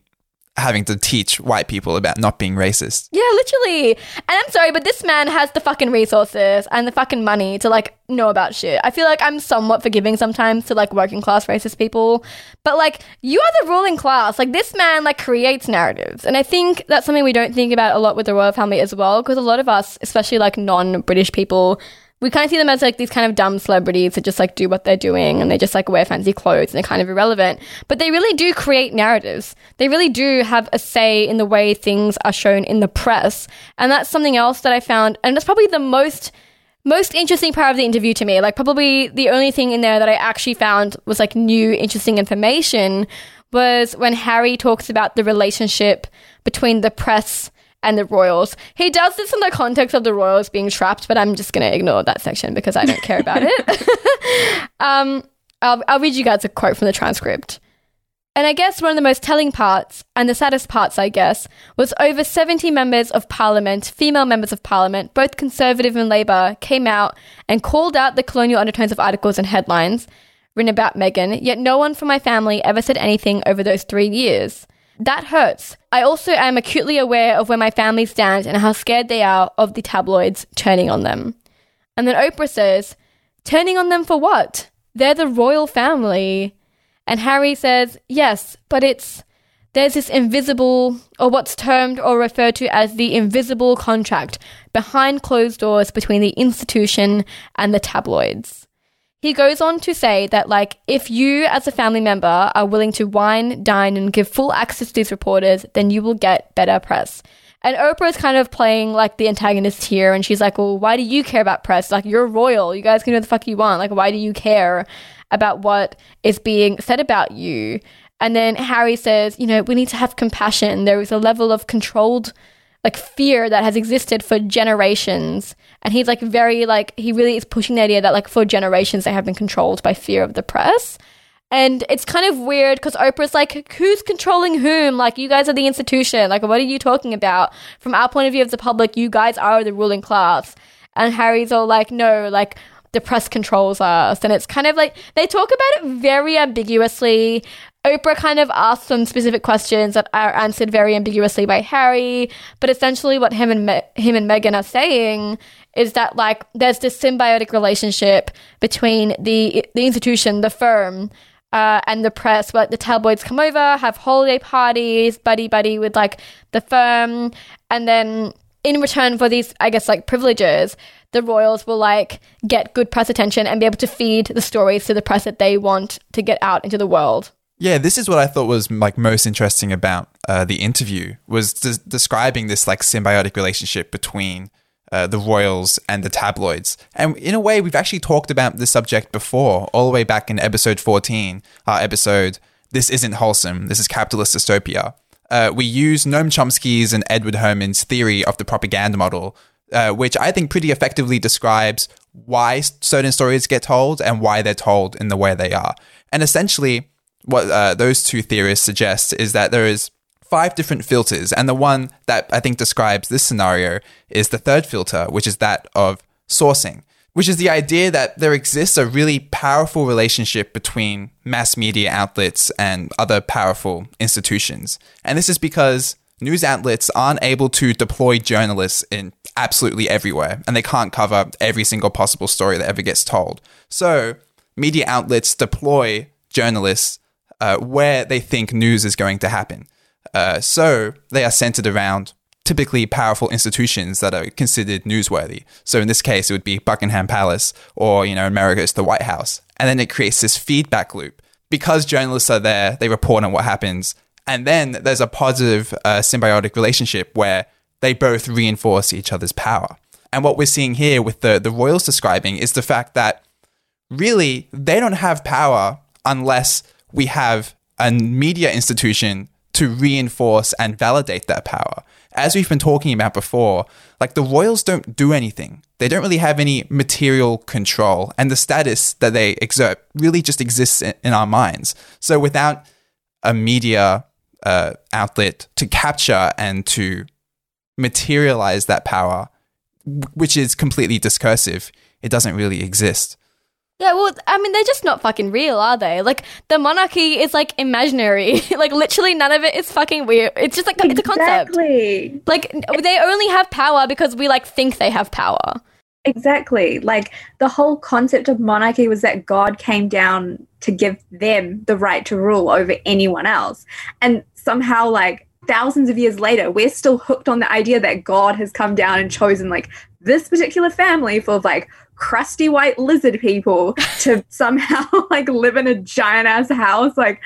having to teach white people about not being racist. Yeah, literally. And I'm sorry, but this man has the fucking resources and the fucking money to like know about shit. I feel like I'm somewhat forgiving sometimes to like working class racist people, but like you are the ruling class. Like this man like creates narratives. And I think that's something we don't think about a lot with the royal family as well because a lot of us, especially like non-British people, we kind of see them as like these kind of dumb celebrities that just like do what they're doing and they just like wear fancy clothes and they're kind of irrelevant. But they really do create narratives. They really do have a say in the way things are shown in the press. And that's something else that I found, and that's probably the most most interesting part of the interview to me. Like probably the only thing in there that I actually found was like new interesting information was when Harry talks about the relationship between the press and the royals. He does this in the context of the royals being trapped, but I'm just going to ignore that section because I don't care about it. [laughs] um, I'll, I'll read you guys a quote from the transcript. And I guess one of the most telling parts, and the saddest parts, I guess, was over 70 members of parliament, female members of parliament, both Conservative and Labour, came out and called out the colonial undertones of articles and headlines written about Meghan, yet no one from my family ever said anything over those three years. That hurts. I also am acutely aware of where my family stands and how scared they are of the tabloids turning on them. And then Oprah says, Turning on them for what? They're the royal family. And Harry says, Yes, but it's. There's this invisible, or what's termed or referred to as the invisible contract behind closed doors between the institution and the tabloids. He goes on to say that, like, if you as a family member are willing to wine, dine, and give full access to these reporters, then you will get better press. And Oprah is kind of playing like the antagonist here, and she's like, "Well, why do you care about press? Like, you're royal. You guys can do what the fuck you want. Like, why do you care about what is being said about you?" And then Harry says, "You know, we need to have compassion. There is a level of controlled." Like fear that has existed for generations and he's like very like he really is pushing the idea that like for generations they have been controlled by fear of the press and it's kind of weird because Oprah's like, who's controlling whom? Like, you guys are the institution. Like, what are you talking about? From our point of view as the public, you guys are the ruling class. And Harry's all like, no, like, the press controls us. And it's kind of like, they talk about it very ambiguously. Oprah kind of asks some specific questions that are answered very ambiguously by Harry. But essentially, what him and Me- him and Meghan are saying is that like there's this symbiotic relationship between the the institution, the firm, uh, and the press, where the tabloids come over, have holiday parties, buddy buddy with like the firm, and then in return for these, I guess, like privileges, the royals will like get good press attention and be able to feed the stories to the press that they want to get out into the world. Yeah, this is what I thought was like most interesting about uh, the interview was des- describing this like symbiotic relationship between uh, the royals and the tabloids. And in a way, we've actually talked about this subject before, all the way back in episode 14, our episode, This Isn't Wholesome, This is Capitalist Dystopia. Uh, we use Noam Chomsky's and Edward Herman's theory of the propaganda model, uh, which I think pretty effectively describes why certain stories get told and why they're told in the way they are. And essentially, what uh, those two theorists suggest is that there is five different filters, and the one that I think describes this scenario is the third filter, which is that of sourcing, which is the idea that there exists a really powerful relationship between mass media outlets and other powerful institutions. And this is because news outlets aren't able to deploy journalists in absolutely everywhere, and they can't cover every single possible story that ever gets told. So, media outlets deploy journalists uh, where they think news is going to happen. Uh, so they are centered around typically powerful institutions that are considered newsworthy. So in this case, it would be Buckingham Palace, or you know, America it's the White House, and then it creates this feedback loop because journalists are there, they report on what happens, and then there's a positive uh, symbiotic relationship where they both reinforce each other's power. And what we're seeing here with the the royals describing is the fact that really they don't have power unless we have a media institution to reinforce and validate that power. As we've been talking about before, like the royals don't do anything. They don't really have any material control, and the status that they exert really just exists in, in our minds. So without a media uh, outlet to capture and to materialize that power, which is completely discursive, it doesn't really exist. Yeah, well, I mean, they're just not fucking real, are they? Like, the monarchy is like imaginary. [laughs] like, literally, none of it is fucking weird. It's just like, it's a concept. Exactly. Like, they only have power because we like think they have power. Exactly. Like the whole concept of monarchy was that God came down to give them the right to rule over anyone else. And somehow, like thousands of years later, we're still hooked on the idea that God has come down and chosen like this particular family full of like crusty white lizard people to [laughs] somehow [laughs] like live in a giant ass house. Like,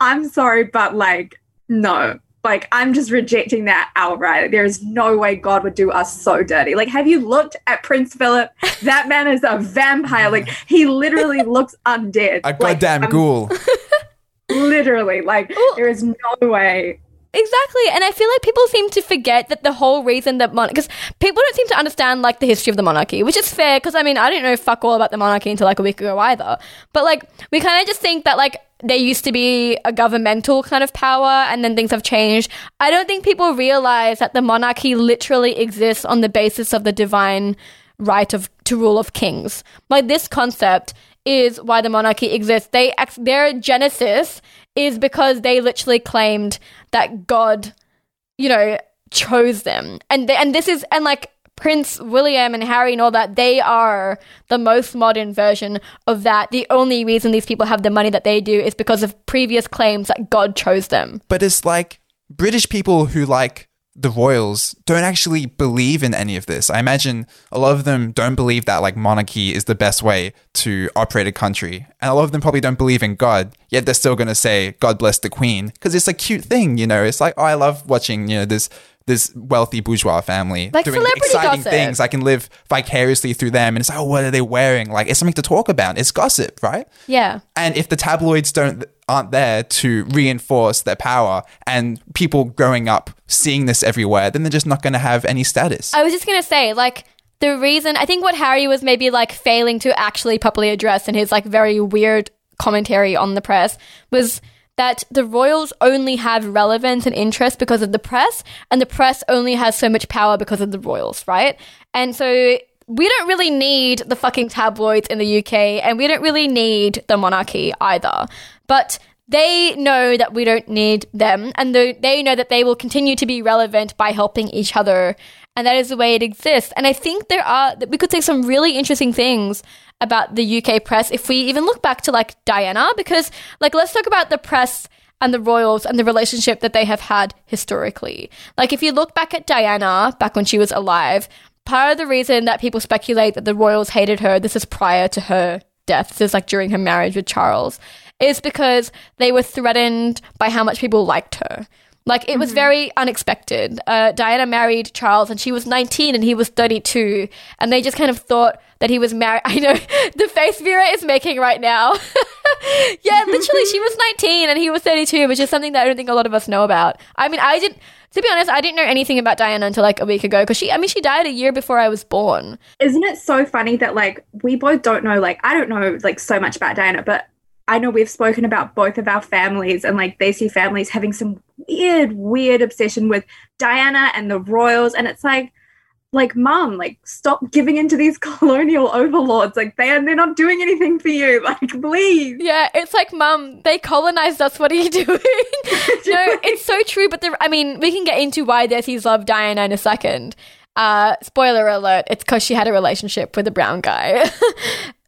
I'm sorry, but like, no. Like, I'm just rejecting that outright. There is no way God would do us so dirty. Like, have you looked at Prince Philip? [laughs] That man is a vampire. Like, he literally looks undead. A goddamn I'm- ghoul. Literally. Like, there is no way. Exactly, and I feel like people seem to forget that the whole reason that mon because people don't seem to understand like the history of the monarchy, which is fair because I mean I didn't know fuck all about the monarchy until like a week ago either. But like we kind of just think that like there used to be a governmental kind of power and then things have changed. I don't think people realize that the monarchy literally exists on the basis of the divine right of to rule of kings. Like this concept is why the monarchy exists. They their genesis is because they literally claimed that God, you know, chose them. And th- and this is and like Prince William and Harry and all that, they are the most modern version of that. The only reason these people have the money that they do is because of previous claims that God chose them. But it's like British people who like the royals don't actually believe in any of this. I imagine a lot of them don't believe that like monarchy is the best way to operate a country. And a lot of them probably don't believe in God, yet they're still going to say God bless the queen because it's a cute thing, you know. It's like, "Oh, I love watching, you know, this this wealthy bourgeois family Like doing celebrity exciting gossip. things. I can live vicariously through them and it's like, "Oh, what are they wearing?" Like it's something to talk about. It's gossip, right? Yeah. And if the tabloids don't aren't there to reinforce their power and people growing up seeing this everywhere, then they're just not going to have any status. I was just gonna say, like, the reason I think what Harry was maybe like failing to actually properly address in his like very weird commentary on the press was that the royals only have relevance and interest because of the press, and the press only has so much power because of the royals, right? And so we don't really need the fucking tabloids in the UK, and we don't really need the monarchy either. But they know that we don't need them, and they know that they will continue to be relevant by helping each other, and that is the way it exists. And I think there are we could say some really interesting things about the UK press if we even look back to like Diana, because like let's talk about the press and the royals and the relationship that they have had historically. Like if you look back at Diana back when she was alive, part of the reason that people speculate that the royals hated her, this is prior to her death, this is like during her marriage with Charles, is because they were threatened by how much people liked her. Like it was very unexpected. Uh, Diana married Charles, and she was 19, and he was 32, and they just kind of thought that he was married. [laughs] I know the face Vera is making right now. [laughs] yeah, literally, she was 19 and he was 32, which is something that I don't think a lot of us know about. I mean, I didn't. To be honest, I didn't know anything about Diana until like a week ago because she. I mean, she died a year before I was born. Isn't it so funny that like we both don't know like I don't know like so much about Diana, but I know we've spoken about both of our families and like they see families having some weird, weird obsession with Diana and the royals, and it's like like mom like stop giving into these [laughs] colonial overlords like they are they're not doing anything for you [laughs] like please Yeah, it's like, Mum, they colonized us. What are you [laughs] doing? no, it's so true. But the, I mean, we can get into why Desi's love Diana in a second. Uh, spoiler alert: it's because she had a relationship with a brown guy.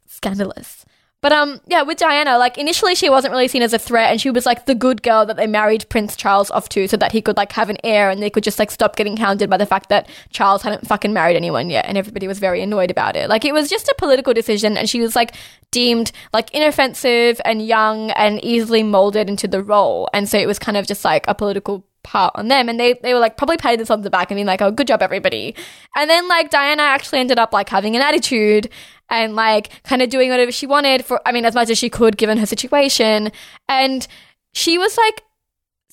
Scandalous. But um, yeah, with Diana, like initially she wasn't really seen as a threat, and she was like the good girl that they married Prince Charles off to, so that he could like have an heir, and they could just like stop getting hounded by the fact that Charles hadn't fucking married anyone yet, and everybody was very annoyed about it. Like it was just a political decision, and she was like deemed like inoffensive and young and easily molded into the role, and so it was kind of just like a political part on them and they, they were like probably patted this on the back and being like oh good job everybody and then like diana actually ended up like having an attitude and like kind of doing whatever she wanted for i mean as much as she could given her situation and she was like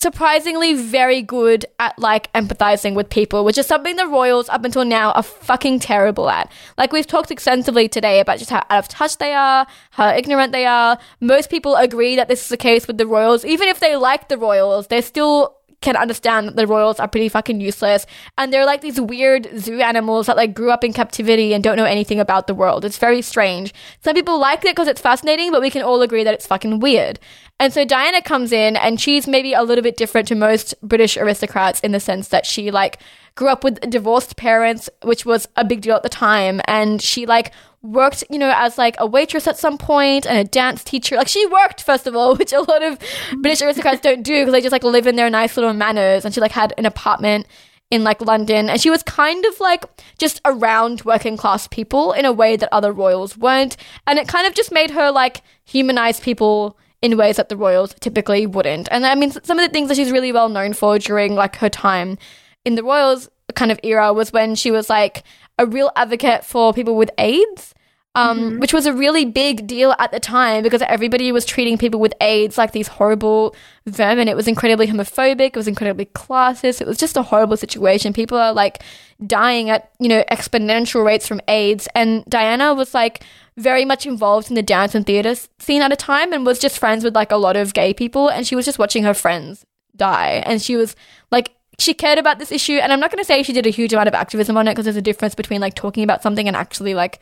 surprisingly very good at like empathizing with people, which is something the Royals up until now are fucking terrible at. Like we've talked extensively today about just how out of touch they are, how ignorant they are. Most people agree that this is the case with the Royals. Even if they like the Royals, they're still can understand that the royals are pretty fucking useless and they're like these weird zoo animals that like grew up in captivity and don't know anything about the world. It's very strange. Some people like it because it's fascinating, but we can all agree that it's fucking weird. And so Diana comes in and she's maybe a little bit different to most British aristocrats in the sense that she like grew up with divorced parents, which was a big deal at the time, and she like worked, you know, as like a waitress at some point and a dance teacher. Like she worked first of all, [laughs] which a lot of British aristocrats don't do because they just like live in their nice little manors. And she like had an apartment in like London, and she was kind of like just around working class people in a way that other royals weren't, and it kind of just made her like humanize people in ways that the royals typically wouldn't. And I mean, some of the things that she's really well known for during like her time in the royals kind of era was when she was like a real advocate for people with AIDS. Um, mm-hmm. which was a really big deal at the time because everybody was treating people with AIDS like these horrible vermin. It was incredibly homophobic. It was incredibly classist. It was just a horrible situation. People are like dying at, you know, exponential rates from AIDS. And Diana was like very much involved in the dance and theater scene at a time and was just friends with like a lot of gay people. And she was just watching her friends die. And she was like she cared about this issue and i'm not going to say she did a huge amount of activism on it because there's a difference between like talking about something and actually like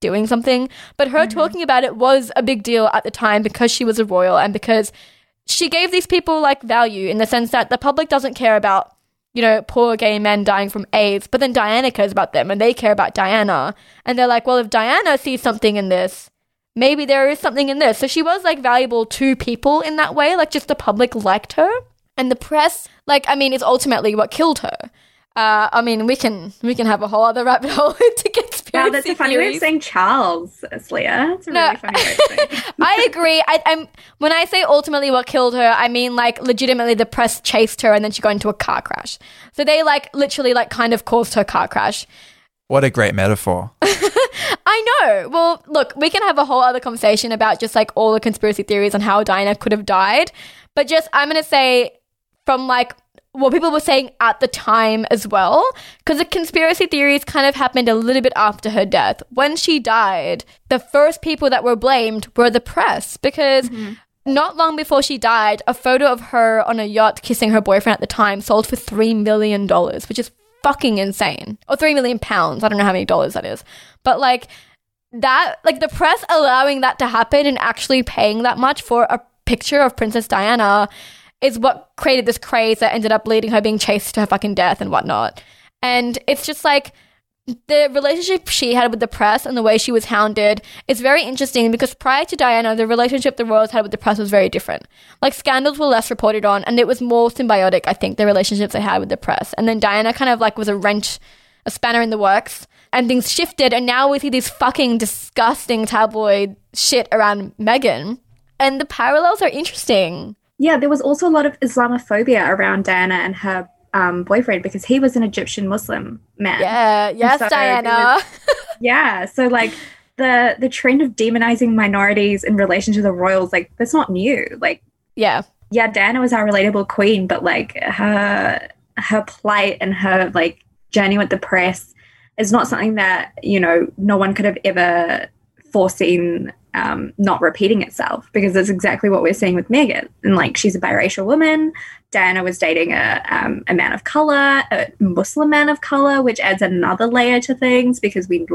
doing something but her mm-hmm. talking about it was a big deal at the time because she was a royal and because she gave these people like value in the sense that the public doesn't care about you know poor gay men dying from aids but then diana cares about them and they care about diana and they're like well if diana sees something in this maybe there is something in this so she was like valuable to people in that way like just the public liked her and the press, like, I mean, is ultimately what killed her. Uh, I mean, we can we can have a whole other rabbit hole to get conspiracy Wow, that's a funny way of saying Charles, Leah. That's a no, really funny way of saying. [laughs] I agree. I, am when I say ultimately what killed her, I mean like legitimately the press chased her and then she got into a car crash. So they like literally like kind of caused her car crash. What a great metaphor. [laughs] I know. Well, look, we can have a whole other conversation about just like all the conspiracy theories on how Diana could have died. But just, I'm going to say from like what people were saying at the time as well, because the conspiracy theories kind of happened a little bit after her death. When she died, the first people that were blamed were the press, because mm-hmm. not long before she died, a photo of her on a yacht kissing her boyfriend at the time sold for $3 million, which is fucking insane. Or 3 million pounds. I don't know how many dollars that is. But like, that, like the press allowing that to happen and actually paying that much for a picture of Princess Diana is what created this craze that ended up leading her being chased to her fucking death and whatnot. And it's just like the relationship she had with the press and the way she was hounded is very interesting because prior to Diana, the relationship the royals had with the press was very different. Like scandals were less reported on, and it was more symbiotic. I think the relationships they had with the press, and then Diana kind of like was a wrench, a spanner in the works, and things shifted, and now we see these fucking disgusting tabloid shit around Meghan, and the parallels are interesting. Yeah, there was also a lot of Islamophobia around Diana and her um, boyfriend because he was an Egyptian Muslim man. Yeah, yes, so Diana. Was, [laughs] yeah, so like the the trend of demonizing minorities in relation to the royals, like that's not new. Like, yeah, yeah, Diana was our relatable queen, but like her her plight and her like journey with the press is not something that you know no one could have ever foreseen um, not repeating itself because that's exactly what we're seeing with Meghan. And like, she's a biracial woman. Diana was dating a, um, a man of color, a Muslim man of color, which adds another layer to things because we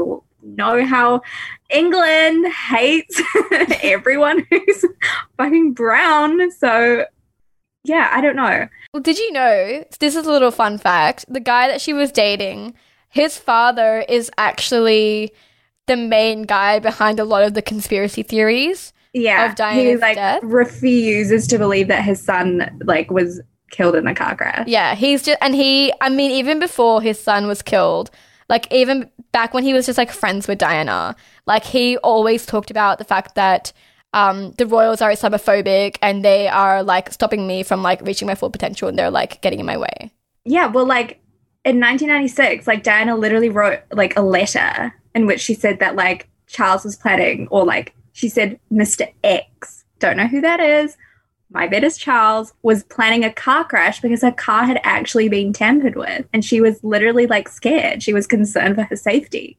know how England hates [laughs] everyone who's fucking brown. So, yeah, I don't know. Well, did you know? This is a little fun fact. The guy that she was dating, his father is actually the main guy behind a lot of the conspiracy theories. Yeah, Of Diana's he like death? refuses to believe that his son like was killed in a car crash. Yeah, he's just, and he, I mean, even before his son was killed, like even back when he was just like friends with Diana, like he always talked about the fact that um, the royals are Islamophobic and they are like stopping me from like reaching my full potential and they're like getting in my way. Yeah, well, like in 1996, like Diana literally wrote like a letter in which she said that like Charles was planning, or like she said Mr. X, don't know who that is. My bet is Charles was planning a car crash because her car had actually been tampered with, and she was literally like scared. She was concerned for her safety.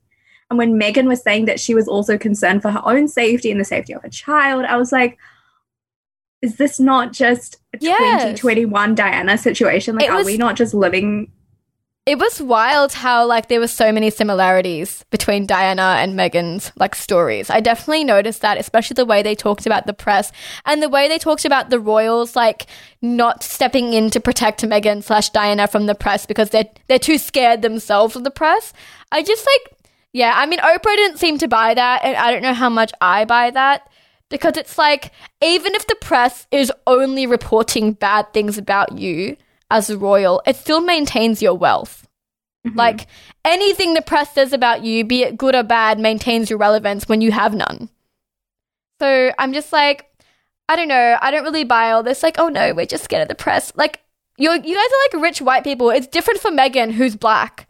And when Meghan was saying that she was also concerned for her own safety and the safety of her child, I was like, is this not just a Yes. 2021 Diana situation? Like, are we not just living? It was wild how like there were so many similarities between Diana and Meghan's like stories. I definitely noticed that, especially the way they talked about the press and the way they talked about the royals like not stepping in to protect Megan slash Diana from the press because they're they're too scared themselves of the press. I just like yeah, I mean Oprah didn't seem to buy that, and I don't know how much I buy that. Because it's like, even if the press is only reporting bad things about you as a royal, it still maintains your wealth. Mm-hmm. Like anything the press says about you, be it good or bad, maintains your relevance when you have none. So I'm just like, I don't know. I don't really buy all this. Like, oh no, we're just scared of the press. Like, you you guys are like rich white people. It's different for Meghan, who's black.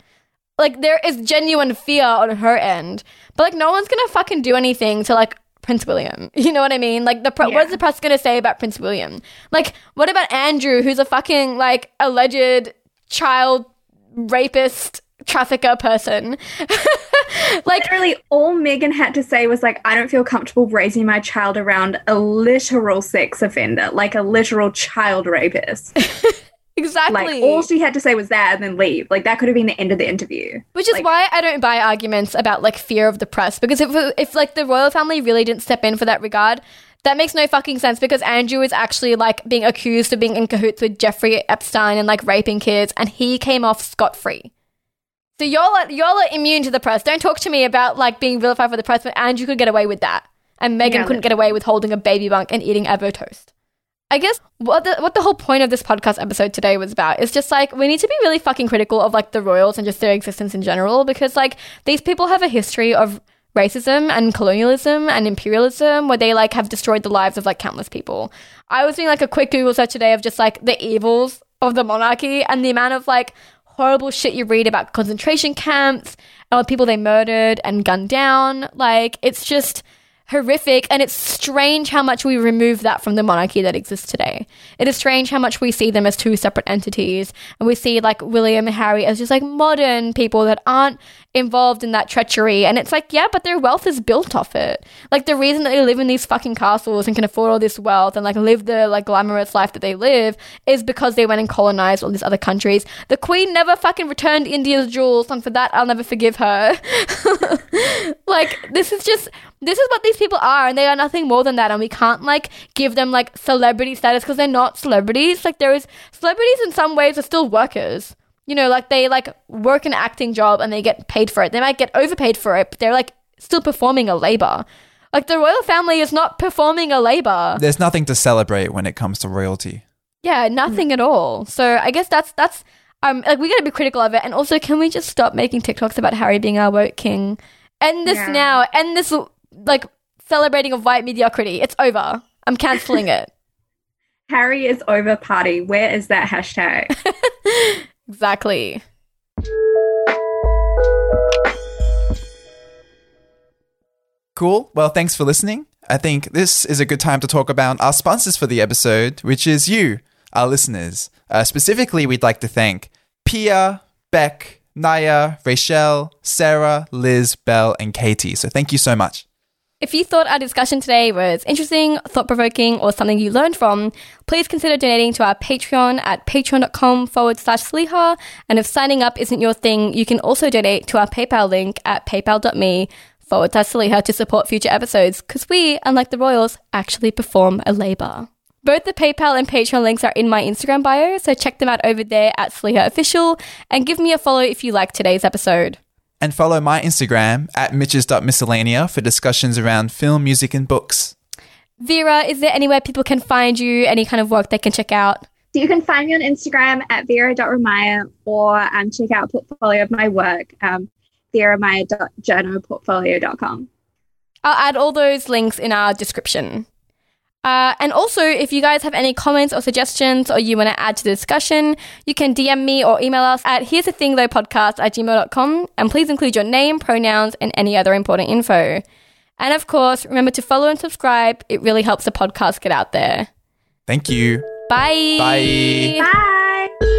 Like, there is genuine fear on her end, but like, no one's gonna fucking do anything to like Prince William. [laughs] You know what I mean? Like, the pre- Yeah. what is the press gonna say about Prince William? Like, what about Andrew, who's a fucking like alleged child rapist trafficker person? [laughs] like, Literally, all Meghan had to say was like, "I don't feel comfortable raising my child around a literal sex offender, like a literal child rapist." [laughs] exactly. like all she had to say was that, and then leave. Like that could have been the end of the interview. Which is Like- why I don't buy arguments about like fear of the press because if if like the royal family really didn't step in for that regard, that makes no fucking sense because Andrew is actually like being accused of being in cahoots with Jeffrey Epstein and like raping kids, and he came off scot free. So y'all are, y'all are immune to the press. Don't talk to me about like being vilified for the press, but Andrew could get away with that, and Meghan Yeah, couldn't get away with holding a baby bunk and eating Evo toast. I guess what the what the whole point of this podcast episode today was about is just like we need to be really fucking critical of like the royals and just their existence in general because like these people have a history of racism and colonialism and imperialism where they like have destroyed the lives of like countless people. I was doing like a quick Google search today of just like the evils of the monarchy and the amount of like horrible shit you read about concentration camps and the people they murdered and gunned down. Like it's just horrific and it's strange how much we remove that from the monarchy that exists today. It is strange how much we see them as two separate entities and we see like William and Harry as just like modern people that aren't involved in that treachery. And it's like yeah but their wealth is built off it. Like the reason that they live in these fucking castles and can afford all this wealth and like live the like glamorous life that they live is because they went and colonized all these other countries. The queen never fucking returned india's jewels and for that i'll never forgive her. [laughs] Like this is just this is what these people are and they are nothing more than that and we can't like give them like celebrity status because they're not celebrities. Like there is celebrities in some ways are still workers. You know like they like work an acting job and they get paid for it. They might get overpaid for it but they're like still performing a labor. Like the royal family is not performing a labor. There's nothing to celebrate when it comes to royalty. yeah nothing at all. So i guess that's that's um like we gotta be critical of it. And also can we just stop making tiktoks about harry being our woke king? End this Yeah. now. End this like celebrating of white mediocrity it's over i'm canceling it [laughs] Harry is over party. Where is that hashtag? [laughs] exactly Cool. Well, thanks for listening. I think this is a good time to talk about our sponsors for the episode, which is you, our listeners. Uh, specifically, we'd like to thank Pia, Beck, Naya, Rachel, Sarah, Liz, Belle, and Katie. So thank you so much. If you thought our discussion today was interesting, thought provoking, or something you learned from, please consider donating to our Patreon at patreon.com forward slash Sliha. And if signing up isn't your thing, you can also donate to our PayPal link at paypal.me forward slash Sliha to support future episodes, because we, unlike the Royals, actually perform a labour. Both the PayPal and Patreon links are in my Instagram bio, so check them out over there at Sliha Official and give me a follow if you like today's episode. And follow my Instagram at mitches.miscellanea for discussions around film, music, and books. Vera, is there anywhere people can find you? Any kind of work they can check out? So you can find me on Instagram at vera.ramaya or um, check out a portfolio of my work, um, veramaya.journalportfolio.com. I'll add all those links in our description. Uh, and also, if you guys have any comments or suggestions or you want to add to the discussion, you can DM me or email us at here's the thing though podcast at gmail.com and please include your name, pronouns, and any other important info. And of course, remember to follow and subscribe. It really helps the podcast get out there. Thank you. Bye. Bye. Bye.